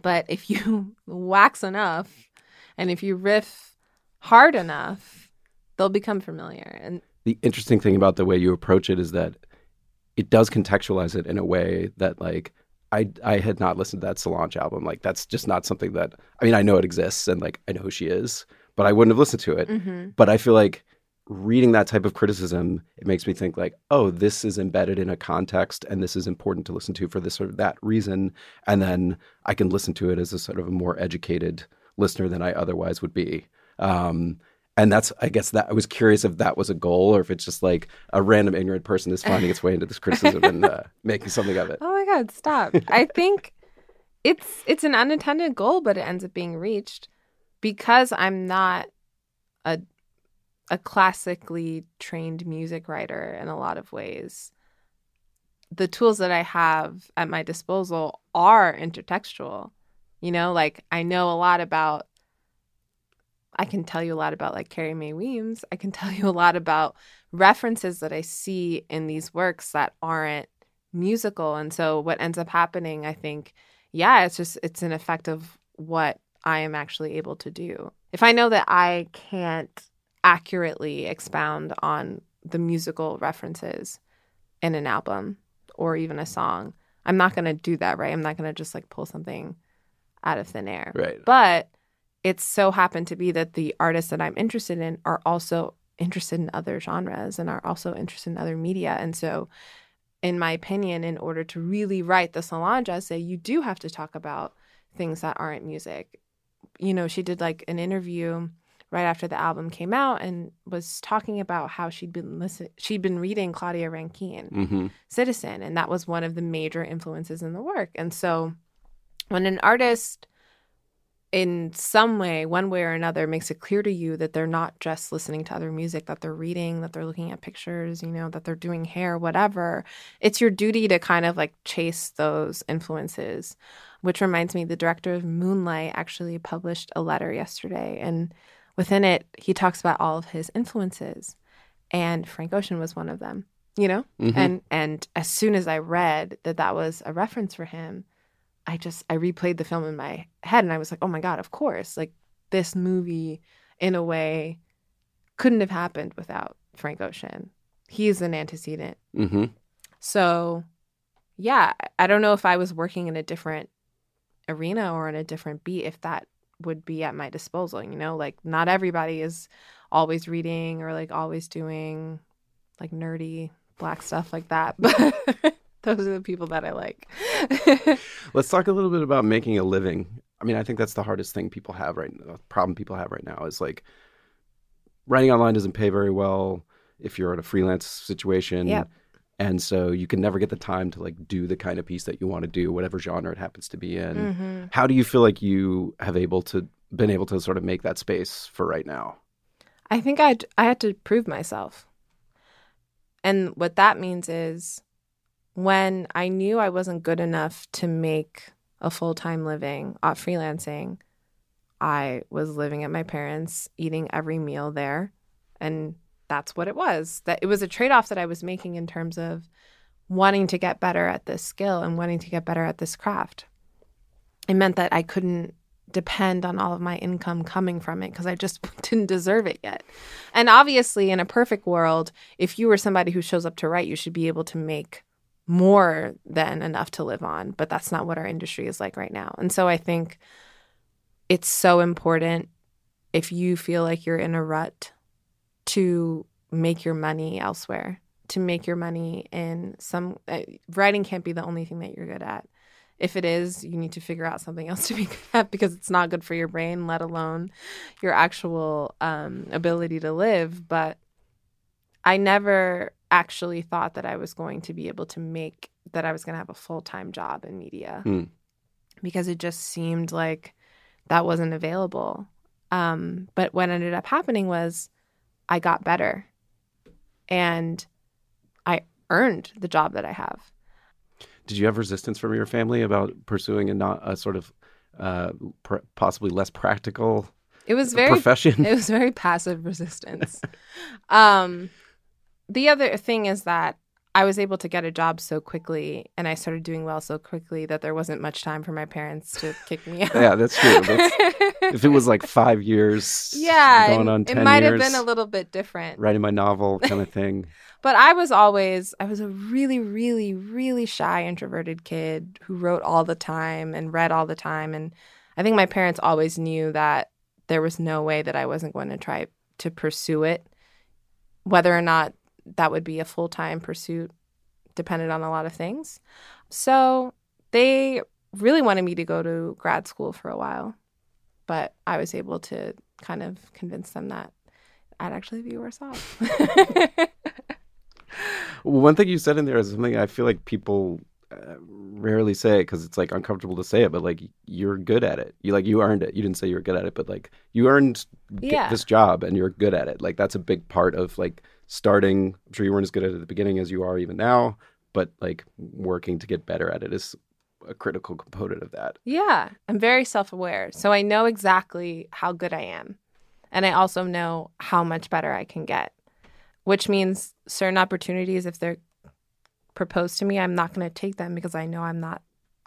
But if you wax enough and if you riff hard enough, they'll become familiar. And the interesting thing about the way you approach it is that it does contextualize it in a way that like I I had not listened to that Solange album. Like that's just not something that I mean I know it exists and like I know who she is, but I wouldn't have listened to it. Mm-hmm. But I feel like reading that type of criticism, it makes me think like, oh, this is embedded in a context and this is important to listen to for this or that reason. And then I can listen to it as a sort of a more educated listener than I otherwise would be. Um, and that's, I guess that I was curious if that was a goal or if it's just like a random ignorant person is finding its way into this criticism and uh, making something of it. Oh my god, stop. I think it's it's an unintended goal, but it ends up being reached because I'm not a a classically trained music writer in a lot of ways. The tools that I have at my disposal are intertextual. You know, like I know a lot about I can tell you a lot about like Carrie Mae Weems. I can tell you a lot about references that I see in these works that aren't musical. And so what ends up happening, I think, yeah, it's just it's an effect of what I am actually able to do. If I know that I can't accurately expound on the musical references in an album or even a song, I'm not going to do that, right? I'm not going to just like pull something out of thin air. Right. But it so happened to be that the artists that I'm interested in are also interested in other genres and are also interested in other media. And so, in my opinion, in order to really write the Solange essay, you do have to talk about things that aren't music. You know, she did like an interview right after the album came out and was talking about how she'd been listen she'd been reading Claudia Rankine, hmm Citizen, and that was one of the major influences in the work. And so when an artist in some way, one way or another, makes it clear to you that they're not just listening to other music, that they're reading, that they're looking at pictures, you know, that they're doing hair, whatever, it's your duty to kind of like chase those influences. Which reminds me, the director of Moonlight actually published a letter yesterday. And within it, he talks about all of his influences. And Frank Ocean was one of them, you know? Mhm. And and as soon as I read that that was a reference for him, I just I replayed the film in my head and I was like, "Oh my god, of course. Like this movie in a way couldn't have happened without Frank Ocean. He's an antecedent. hmm So, yeah, I don't know if I was working in a different arena or in a different beat if that would be at my disposal, you know? Like not everybody is always reading or like always doing like nerdy black stuff like that. But those are the people that I like. Let's talk a little bit about making a living. I mean, I think that's the hardest thing people have right now. The problem people have right now is like writing online doesn't pay very well if you're in a freelance situation. Yep. And so you can never get the time to like do the kind of piece that you want to do, whatever genre it happens to be in. mm-hmm. How do you feel like you have able to been able to sort of make that space for right now? I think I I had to prove myself. And what that means is when I knew I wasn't good enough to make a full-time living off freelancing, I was living at my parents, eating every meal there, and that's what it was. That it was a trade-off that I was making in terms of wanting to get better at this skill and wanting to get better at this craft. It meant that I couldn't depend on all of my income coming from it because I just didn't deserve it yet. And obviously, in a perfect world, if you were somebody who shows up to write, you should be able to make more than enough to live on. But that's not what our industry is like right now. And so I think it's so important if you feel like you're in a rut to make your money elsewhere, to make your money in some uh, writing can't be the only thing that you're good at. If it is, you need to figure out something else to be good at because it's not good for your brain, let alone your actual um, ability to live. But I never actually thought that I was going to be able to make that I was going to have a full time job in media Hmm. because it just seemed like that wasn't available. Um, but what ended up happening was I got better and I earned the job that I have. Did you have resistance from your family about pursuing a not a sort of uh, pr- possibly less practical It was very profession? it was very passive resistance. um, the other thing is that I was able to get a job so quickly and I started doing well so quickly that there wasn't much time for my parents to kick me out. Yeah, that's true. That's, if it was like five years, yeah, going it- on it ten might years, have been a little bit different. writing my novel kind of thing. But I was always, I was a really, really, really shy, introverted kid who wrote all the time and read all the time. And I think my parents always knew that there was no way that I wasn't going to try to pursue it. Whether or not that would be a full time pursuit dependent on a lot of things. So they really wanted me to go to grad school for a while. But I was able to kind of convince them that I'd actually be worse off. Well, one thing you said in there is something I feel like people uh, rarely say because it's like uncomfortable to say it, but like you're good at it. You like you earned it. You didn't say you were good at it, but like you earned Yeah. this job and you're good at it. Like that's a big part of like starting. I'm sure you weren't as good at it at the beginning as you are even now, but like working to get better at it is a critical component of that. Yeah, I'm very self aware. So I know exactly how good I am. And I also know how much better I can get, which means certain opportunities, if they're proposed to me, I'm not going to take them because I know I'm not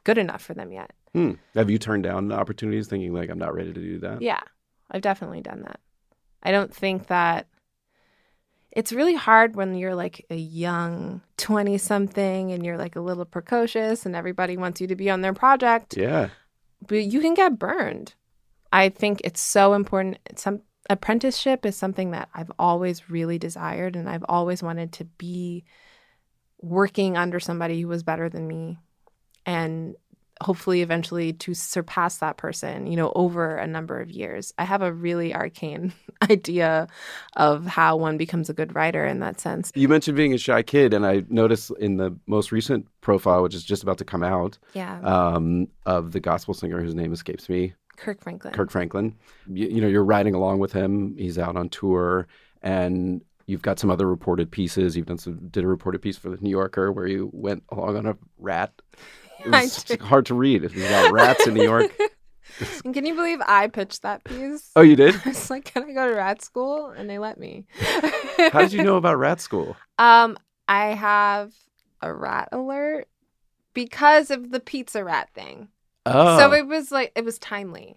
good enough for them yet. Hmm. Have you turned down opportunities thinking like I'm not ready to do that? Yeah, I've definitely done that. I don't think that it's really hard when you're like a young 20 something and you're like a little precocious and everybody wants you to be on their project. Yeah. but you can get burned. I think it's so important. Some apprenticeship is something that I've always really desired, and I've always wanted to be working under somebody who was better than me, and hopefully eventually to surpass that person. You know, over a number of years. I have a really arcane idea of how one becomes a good writer in that sense. You mentioned being a shy kid, and I noticed in the most recent profile, which is just about to come out, Yeah, um, of the gospel singer whose name escapes me, Kirk Franklin. Kirk Franklin. You, you know, you're riding along with him. He's out on tour, and you've got some other reported pieces. You've done some did a reported piece for the New Yorker where you went along on a rat. It I was hard to read. If was about rats in New York. And can you believe I pitched that piece? Oh, you did? I was like, "Can I go to rat school?" And they let me. How did you know about rat school? Um, I have a rat alert because of the pizza rat thing. Oh, So it was like it was timely.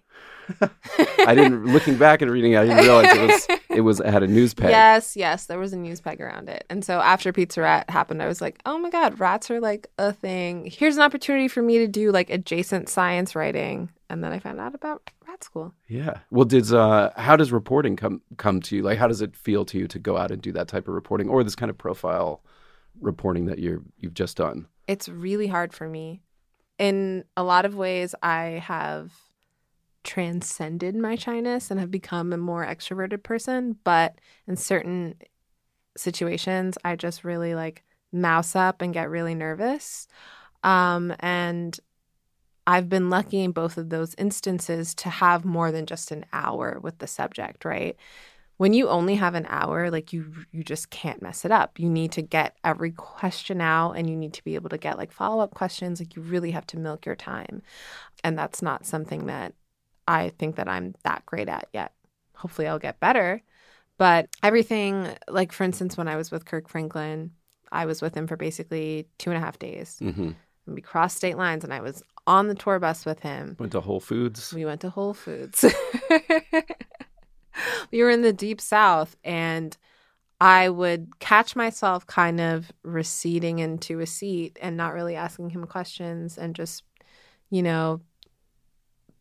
I didn't. Looking back and reading I didn't realize it was it was it had a news peg. Yes, yes, there was a news peg around it. And so after Pizza Rat happened, I was like, "Oh my god, rats are like a thing. Here's an opportunity for me to do like adjacent science writing." And then I found out about rat school. Yeah. Well, did uh, how does reporting come come to you? Like, how does it feel to you to go out and do that type of reporting, or this kind of profile reporting that you're you've just done? it's really hard for me. In a lot of ways, I have transcended my shyness and have become a more extroverted person. But in certain situations, I just really like mouse up and get really nervous. Um, and I've been lucky in both of those instances to have more than just an hour with the subject, right? When you only have an hour like you you just can't mess it up. You need to get every question out and you need to be able to get like follow-up questions. Like you really have to milk your time. And that's not something that i think that i'm that great at yet. Hopefully i'll get better. But everything like for instance when i was with kirk franklin i was with him for basically two and a half days. Mm-hmm. and we crossed state lines and i was on the tour bus with him. Went to Whole Foods. we went to Whole Foods. we were in the deep south and I would catch myself kind of receding into a seat and not really asking him questions and just, you know,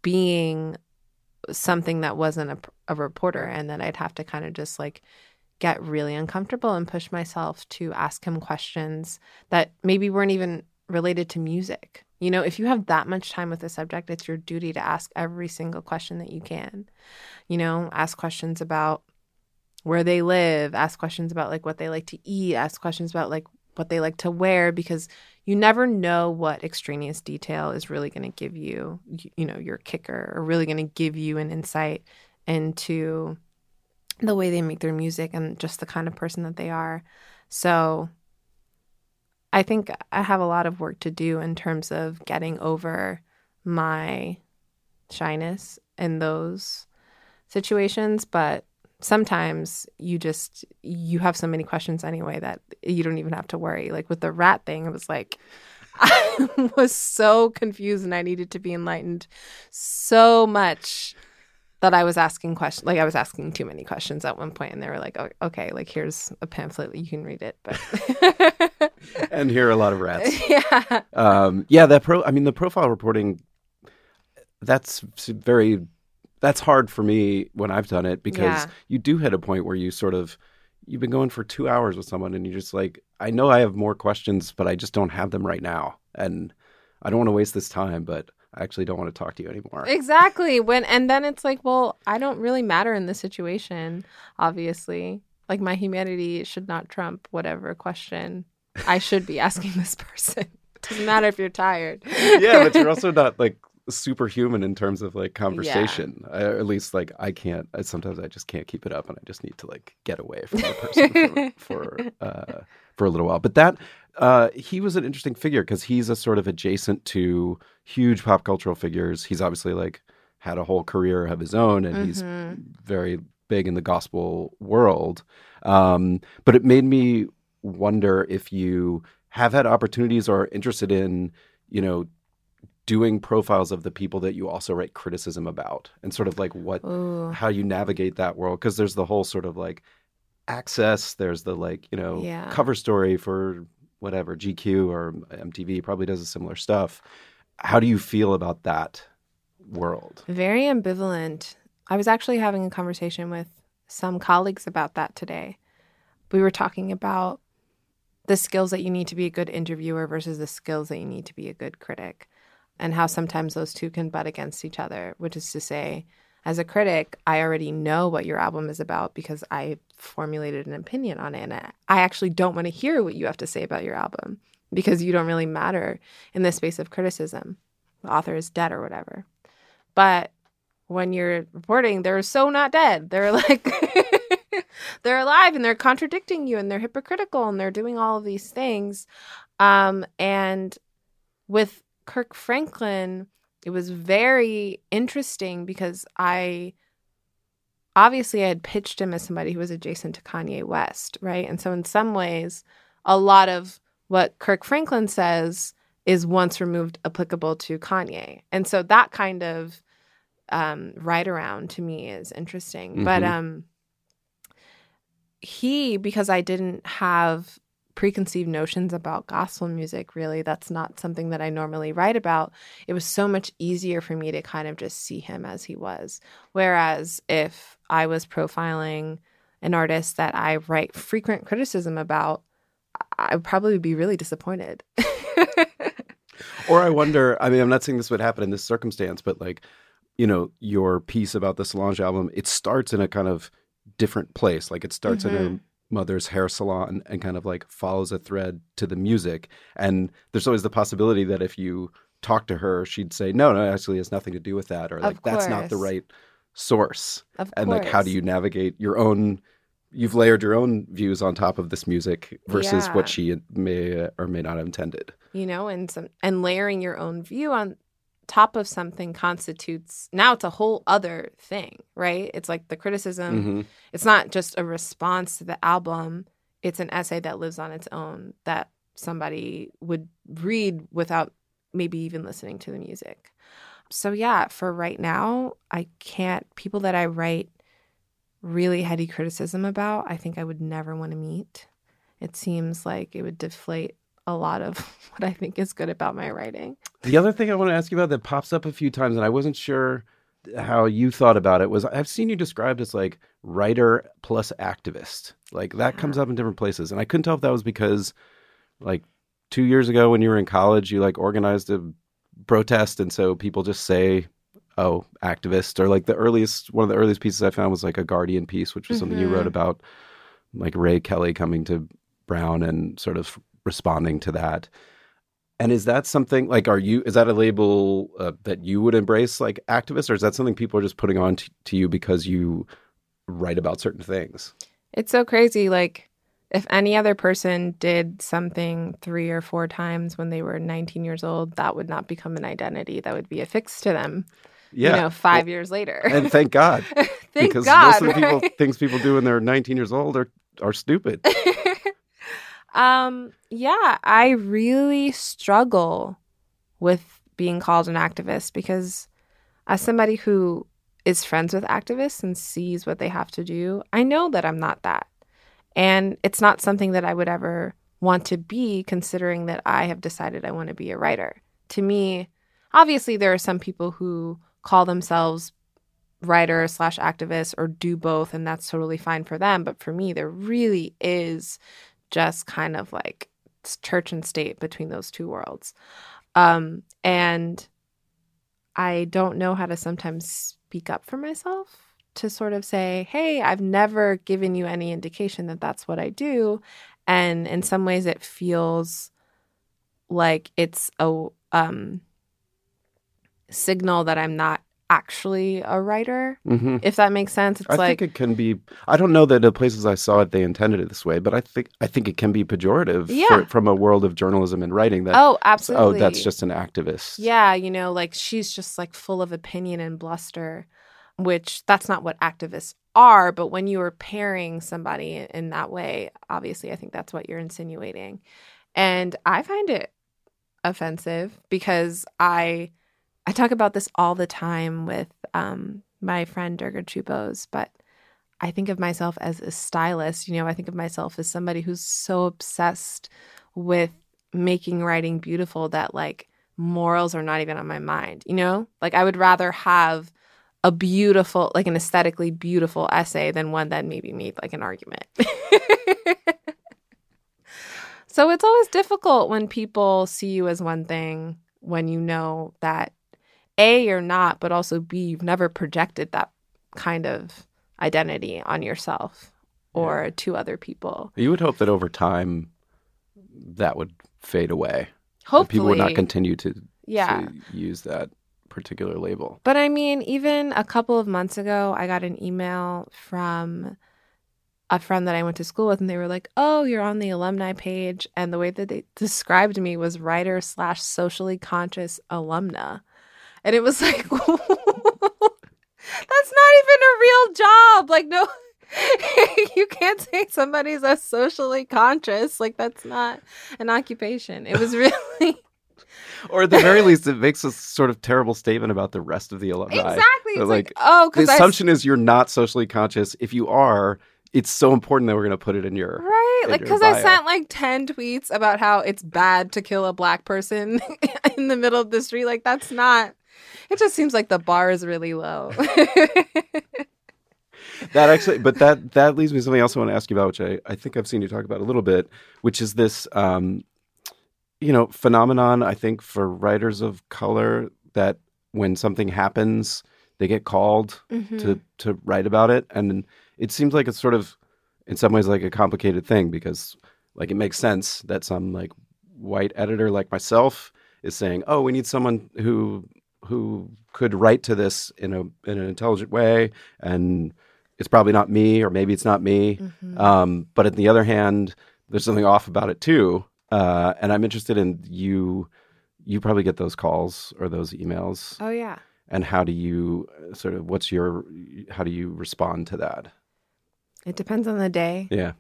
being something that wasn't a, a reporter. And then I'd have to kind of just like get really uncomfortable and push myself to ask him questions that maybe weren't even related to music. You know, if you have that much time with a subject, it's your duty to ask every single question that you can. You know, ask questions about where they live, ask questions about like what they like to eat, ask questions about like what they like to wear because you never know what extraneous detail is really going to give you, you know, your kicker or really going to give you an insight into the way they make their music and just the kind of person that they are. So I think I have a lot of work to do in terms of getting over my shyness in those situations, but sometimes you just you have so many questions anyway that you don't even have to worry. Like with the rat thing, it was like I was so confused and I needed to be enlightened so much that I was asking questions. Like I was asking too many questions at one point, and they were like, oh, "Okay, like here's a pamphlet, you can read it." But and here are a lot of rats. yeah, Um, yeah, that pro. I mean, the profile reporting. That's very. That's hard for me when I've done it because Yeah. you do hit a point where you sort of. You've been going for two hours with someone, and you're just like, I know I have more questions, but I just don't have them right now, and I don't want to waste this time, but I actually don't want to talk to you anymore. exactly. When and then it's like, well, I don't really matter in this situation. Obviously, like my humanity should not trump whatever question I should be asking this person. Doesn't matter if you're tired. yeah, but you're also not like superhuman in terms of like conversation. I, at least like I can't. I, sometimes I just can't keep it up, and I just need to like get away from the person for for, uh, for a little while. But that uh, he was an interesting figure because he's a sort of adjacent to huge pop cultural figures. He's obviously like had a whole career of his own, and he's Mhm. very big in the gospel world. Um, but it made me wonder if you have had opportunities or are interested in, you know, doing profiles of the people that you also write criticism about and sort of like what Ooh. how you navigate that world because there's the whole sort of like access there's the like you know Yeah. cover story for whatever gq or mtv probably does a similar stuff how do you feel about that world Very ambivalent. I was actually having a conversation with some colleagues about that today. We were talking about the skills that you need to be a good interviewer versus the skills that you need to be a good critic, and how sometimes those two can butt against each other, which is to say, as a critic, I already know what your album is about because I formulated an opinion on it. And I actually don't want to hear what you have to say about your album because you don't really matter in the space of criticism. The author is dead or whatever. But when you're reporting, they're so not dead. They're like, they're alive and they're contradicting you and they're hypocritical and they're doing all of these things. Um, and with Kirk Franklin, it was very interesting because I obviously I had pitched him as somebody who was adjacent to Kanye West, right? And so in some ways, a lot of what Kirk Franklin says is once removed applicable to Kanye. And so that kind of um right around to me is interesting. But Mhm. um he because I didn't have preconceived notions about gospel music really that's not something that I normally write about. It was so much easier for me to kind of just see him as he was. Whereas if I was profiling an artist that I write frequent criticism about I would probably be really disappointed. Or I wonder, I mean, I'm not saying this would happen in this circumstance, but like, you know, your piece about the Solange album, it starts in a kind of different place. Like it starts in her mm-hmm. mother's hair salon and kind of like follows a thread to the music. And there's always the possibility that if you talk to her, she'd say, no, no, it actually has nothing to do with that. Or like, that's not the right source. of And like, how do you navigate your own? You've layered your own views on top of this music versus Yeah. what she may or may not have intended. you know and some and layering your own view on top of something constitutes now it's a whole other thing right? It's like the criticism. Mhm. it's not just a response to the album. It's an essay that lives on its own that somebody would read without maybe even listening to the music. So yeah for right now i can't people that i write really heady criticism about i think i would never want to meet. It seems like it would deflate a lot of what i think is good about my writing The other thing I want to ask you about that pops up a few times, and I wasn't sure how you thought about it, was I've seen you described as like writer plus activist. Like that comes up in different places. And I couldn't tell if that was because like two years ago when you were in college, you like organized a protest. And so people just say, oh, activist. Or like the earliest, one of the earliest pieces I found was like a Guardian piece, which was something you wrote Mhm. about like Ray Kelly coming to Brown and sort of responding to that. And is that something like, are you, is that a label uh, that you would embrace like activist, or is that something people are just putting on t- to you because you write about certain things? It's so crazy. Like, if any other person did something three or four times when they were 19 years old, that would not become an identity. That would be affixed to them. Yeah. you know, five years later. and thank God. Thank because God. most of the people right? things people do when they're 19 years old are are stupid. um, yeah, I really struggle with being called an activist because as somebody who is friends with activists and sees what they have to do, I know that I'm not that. And it's not something that I would ever want to be considering that I have decided I want to be a writer. To me, obviously there are some people who call themselves writer slash activist or do both and that's totally fine for them but for me there really is just kind of like church and state between those two worlds. Um and i don't know how to sometimes speak up for myself to sort of say hey i've never given you any indication that that's what i do. And in some ways it feels like it's a um signal that i'm not actually a writer hmm if that makes sense it's I like think it can be. I don't know that the places I saw it they intended it this way, but I think I think it can be pejorative Yeah. for, from a world of journalism and writing. That oh absolutely. oh, that's just an activist. yeah you know like she's just like full of opinion and bluster which that's not what activists are but when you are pairing somebody in that way obviously i think that's what you're insinuating and i find it offensive because i i talk about this all the time with um my friend Durga Chew-Bose, but I think of myself as a stylist. You know, I think of myself as somebody who's so obsessed with making writing beautiful that like morals are not even on my mind. You know, like I would rather have a beautiful, like an aesthetically beautiful essay than one that maybe made like an argument. so it's always difficult when people see you as one thing when you know that A, you're not, but also B, you've never projected that kind of identity on yourself or to other people. You would hope that over time that would fade away. Hopefully. people would not continue to, yeah. to use that particular label. But I mean, even a couple of months ago, I got an email from a friend that I went to school with, and they were like, "Oh, you're on the alumni page," and the way that they described me was writer slash socially conscious alumna, and it was like, that's not even a real job. Like, no. you can't say somebody's a socially conscious like that's not an occupation it was really Or at the very least, it makes a sort of terrible statement about the rest of the alumni. exactly it's like, like, oh The because I assumption is you're not socially conscious. If you are, it's so important that we're going to put it in your. Right. in Like, because I sent like 10 tweets about how it's bad to kill a black person in the middle of the street. Like, that's not, it just seems like the bar is really low. That actually, but that that leads me to something else I want to ask you about, which I, I think I've seen you talk about a little bit, which is this, um, you know, phenomenon. I think for writers of color that when something happens, they get called Mhm. to to write about it, and it seems like it's sort of, in some ways, like a complicated thing because, like, it makes sense that some like white editor like myself is saying, "Oh, we need someone who who could write to this in a in an intelligent way," and it's probably not me, or maybe it's not me. Mhm. Um, but on the other hand, there's something off about it too, uh, and I'm interested in you. You probably get those calls or those emails, oh, yeah. and how do you sort of what's your how do you respond to that? It depends on the day. Yeah,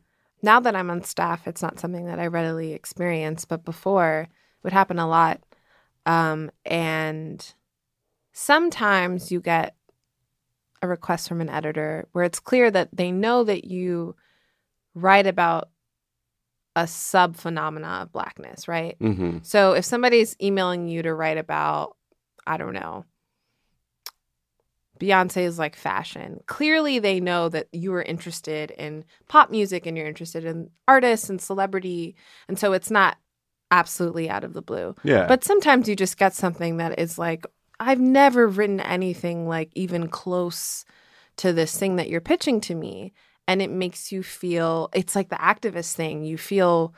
Now that I'm on staff, it's not something that I readily experience, but before it would happen a lot. Um, and sometimes you get a request from an editor where it's clear that they know that you write about a sub phenomena of blackness, right? hmm So if somebody's emailing you to write about, I don't know, Beyonce is like fashion, clearly they know that you are interested in pop music and you're interested in artists and celebrity. And so it's not absolutely out of the blue. yeah. But sometimes you just get something that is like, I've never written anything like even close to this thing that you're pitching to me. And it makes you feel, it's like the activist thing. You feel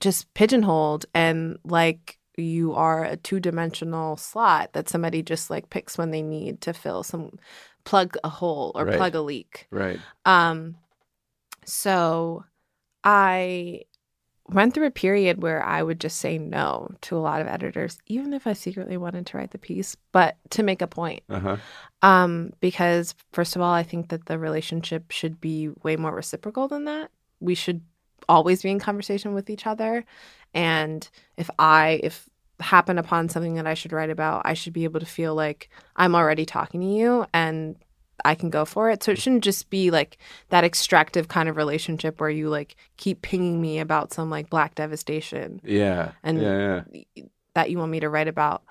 just pigeonholed and like you are a two dimensional slot that somebody just like picks when they need to fill some, plug a hole or Right. plug a leak. right. Um, so I went through a period where I would just say no to a lot of editors, even if I secretly wanted to write the piece, but to make a point. Uh-huh. Um, because first of all, I think that the relationship should be way more reciprocal than that. We should always be in conversation with each other. And if I if happen upon something that I should write about, I should be able to feel like I'm already talking to you and I can go for it. So it mm. shouldn't just be like that extractive kind of relationship where you like keep pinging me about some like black devastation Yeah. And- yeah, yeah. that you want me to write about.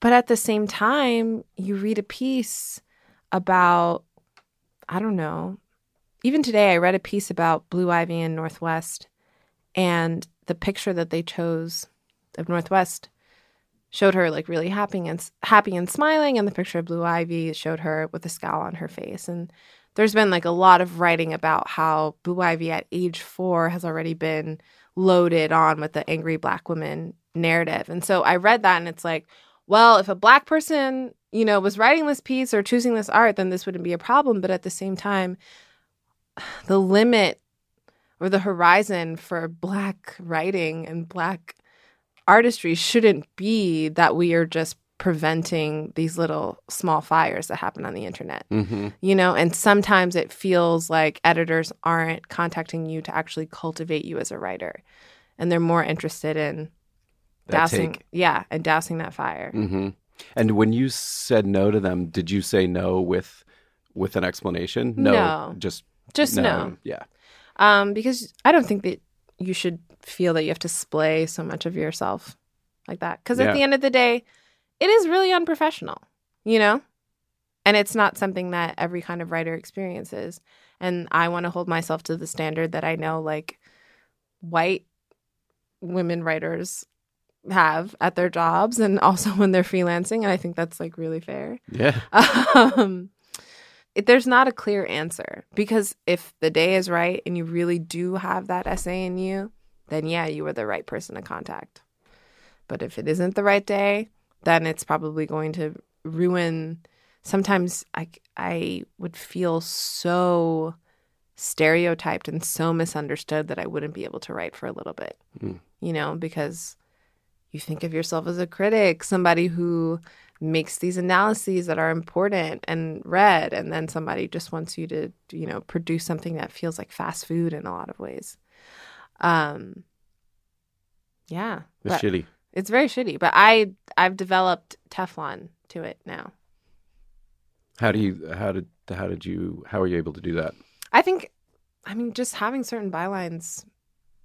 But at the same time, you read a piece about, I don't know, even today I read a piece about Blue Ivy in North West, and the picture that they chose of North West showed her like really happy and happy and smiling, and the picture of Blue Ivy showed her with a scowl on her face. And there's been like a lot of writing about how Blue Ivy at age four has already been loaded on with the angry black woman narrative. And so I read that and it's like, well, if a black person, you know, was writing this piece or choosing this art, then this wouldn't be a problem. But at the same time, the limit or the horizon for black writing and black artistry shouldn't be that we are just preventing these little small fires that happen on the internet Mm-hmm. you know and sometimes it feels like editors aren't contacting you to actually cultivate you as a writer and they're more interested in That dousing take. yeah and dousing that fire Mm-hmm. And when you said no to them, did you say no with with an explanation? No. just just no. Yeah. um because i don't think that you should feel that you have to splay so much of yourself like that because Yeah. at the end of the day it is really unprofessional you know and it's not something that every kind of writer experiences and i want to hold myself to the standard that i know like white women writers have at their jobs and also when they're freelancing and i think that's like really fair Yeah. um, it, there's not a clear answer because if the day is right and you really do have that essay in you, then yeah, you were the right person to contact. But if it isn't the right day, then it's probably going to ruin. Sometimes I I would feel so stereotyped and so misunderstood that I wouldn't be able to write for a little bit. Mm. You know, because you think of yourself as a critic, somebody who makes these analyses that are important and read and then somebody just wants you to you know produce something that feels like fast food in a lot of ways um yeah It's shitty. it's very shitty but i i've developed teflon to it now How do you how did how did you how are you able to do that? i think i mean just having certain bylines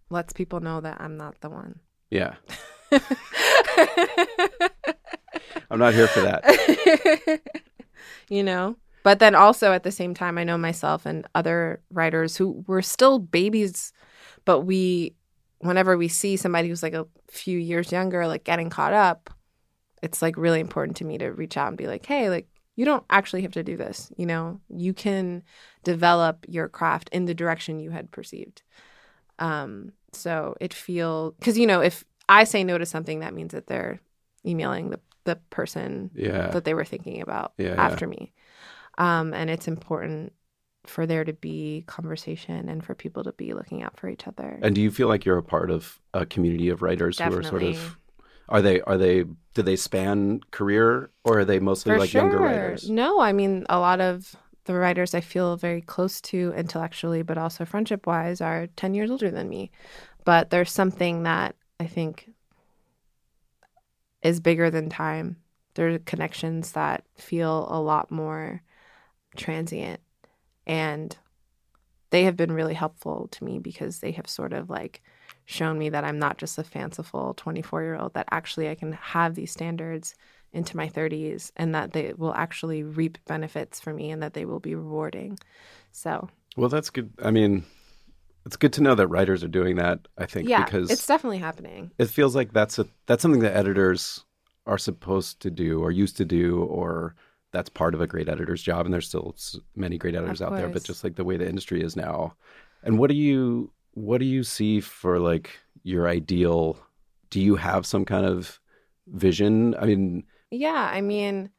lets people know that i'm not the one Yeah. I'm not here for that. you know but then also at the same time i know myself and other writers who were still babies but we whenever we see somebody who's like a few years younger like getting caught up it's like really important to me to reach out and be like hey like you don't actually have to do this you know you can develop your craft in the direction you had perceived um so it feel because you know if i say no to something that means that they're emailing the the person Yeah. that they were thinking about Yeah, yeah. after me. Um, and it's important for there to be conversation and for people to be looking out for each other. And do you feel like you're a part of a community of writers who are sort of are they are they do they span career or are they mostly for like sure. younger writers? No, I mean a lot of the writers I feel very close to intellectually, but also friendship wise, are ten years older than me. But there's something that I think is bigger than time. There are connections that feel a lot more transient, and they have been really helpful to me because they have sort of like shown me that I'm not just a fanciful 24 year old, that actually I can have these standards into my 30s and that they will actually reap benefits for me and that they will be rewarding. So, Well, that's good. I mean, it's good to know that writers are doing that. I think yeah, because it's definitely happening. it feels like that's a that's something that editors are supposed to do or used to do or that's part of a great editor's job and there's still many great editors out there but just like the way the industry is now and what do you what do you see for like your ideal do you have some kind of vision i mean Yeah, I mean,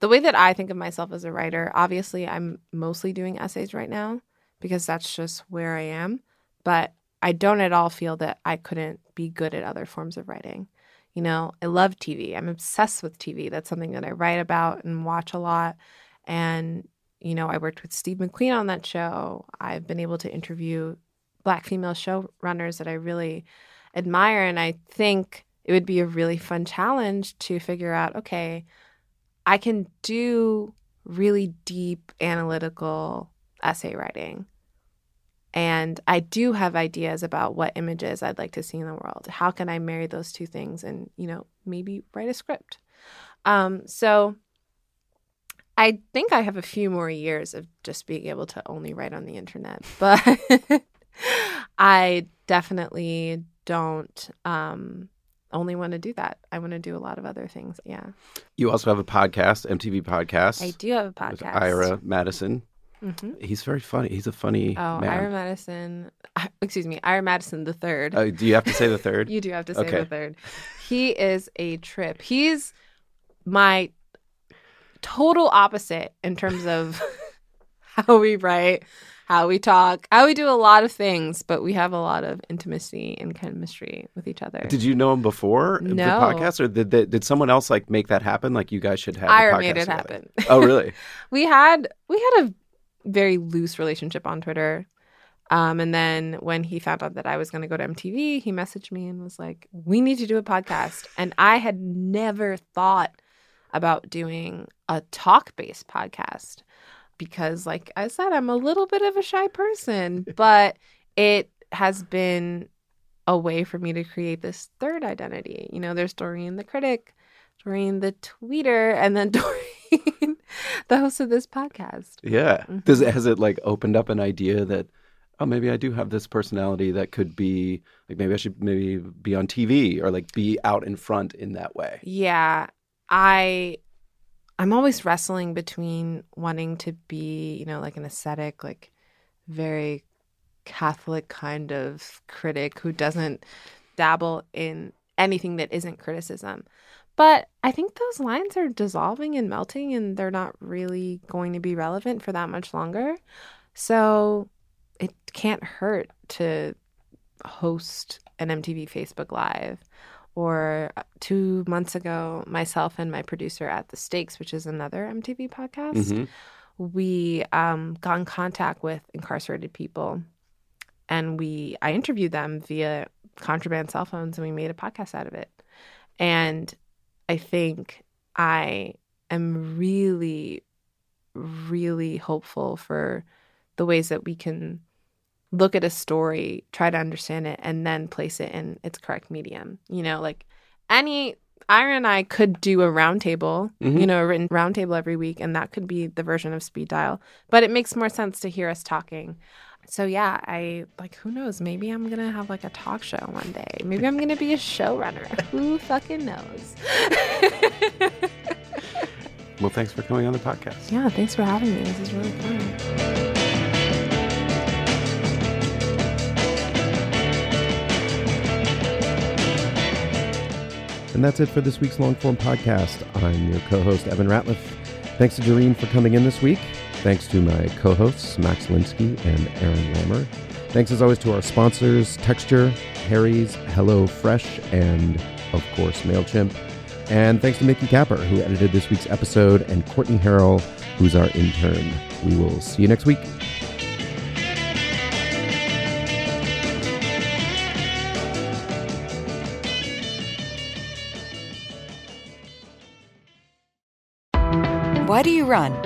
the way that I think of myself as a writer, obviously I'm mostly doing essays right now because that's just where I am. But I don't at all feel that I couldn't be good at other forms of writing. You know, I love TV. I'm obsessed with TV. That's something that I write about and watch a lot. And, you know, I worked with Steve McQueen on that show. I've been able to interview black female showrunners that I really admire. And I think it would be a really fun challenge to figure out okay, I can do really deep analytical essay writing. And I do have ideas about what images I'd like to see in the world. How can I marry those two things and, you know, maybe write a script? Um, so I think I have a few more years of just being able to only write on the internet, but I definitely don't um, only want to do that. I want to do a lot of other things. Yeah. You also have a podcast, MTV podcast. I do have a with podcast. Ira Madison. Hmm He's very funny. He's a funny Oh, man. Ira Madison. Excuse me, Ira Madison the third. Uh, do you have to say the third? You do have to say Okay. the third. He is a trip. He's my total opposite in terms of how we write, how we talk, how we do a lot of things, but we have a lot of intimacy and chemistry with each other. Did you know him before the podcast, or did they, did someone else like make that happen? Like you guys should have. a Ira made it together? happen. Oh, really? we had we had a very loose relationship on Twitter. Um, and then when he found out that I was going to go to MTV, he messaged me and was like, "We need to do a podcast." And I had never thought about doing a talk-based podcast because, like I said, I'm a little bit of a shy person, but it has been a way for me to create this third identity. You know, there's Doreen the critic, Doreen the tweeter, and then Doreen, the host of this podcast. Yeah. Does Mm-hmm. it has it like opened up an idea that oh maybe I do have this personality that could be like maybe I should maybe be on TV or like be out in front in that way. Yeah, I I'm always wrestling between wanting to be, you know, like an ascetic, like very Catholic kind of critic who doesn't dabble in anything that isn't criticism. But I think those lines are dissolving and melting and they're not really going to be relevant for that much longer. So it can't hurt to host an MTV Facebook Live. Or uh, two months ago, myself and my producer at The Stakes, which is another MTV podcast, Mhm. we um, got in contact with incarcerated people and we I interviewed them via contraband cell phones and we made a podcast out of it. And I think I am really, really hopeful for the ways that we can look at a story, try to understand it, and then place it in its correct medium. You know, like any Ira and I could do a roundtable, Mhm. you know, a written roundtable every week, and that could be the version of speed dial. But it makes more sense to hear us talking. So yeah, I like who knows, maybe I'm gonna have like a talk show one day. Maybe I'm gonna be a showrunner. who fucking knows? Well, thanks for coming on the podcast. yeah, thanks for having me. This is really fun. And that's it for this week's long form podcast. I'm your co host, Evan Ratliff. Thanks to Doreen for coming in this week. Thanks to my co hosts, Max Linsky and Aaron Lammer. Thanks as always to our sponsors, Texture, Harry's, Hello Fresh, and of course, MailChimp. And thanks to Mickey Capper, who edited this week's episode, and Courtney Harrell, who's our intern. We will see you next week. Why do you run?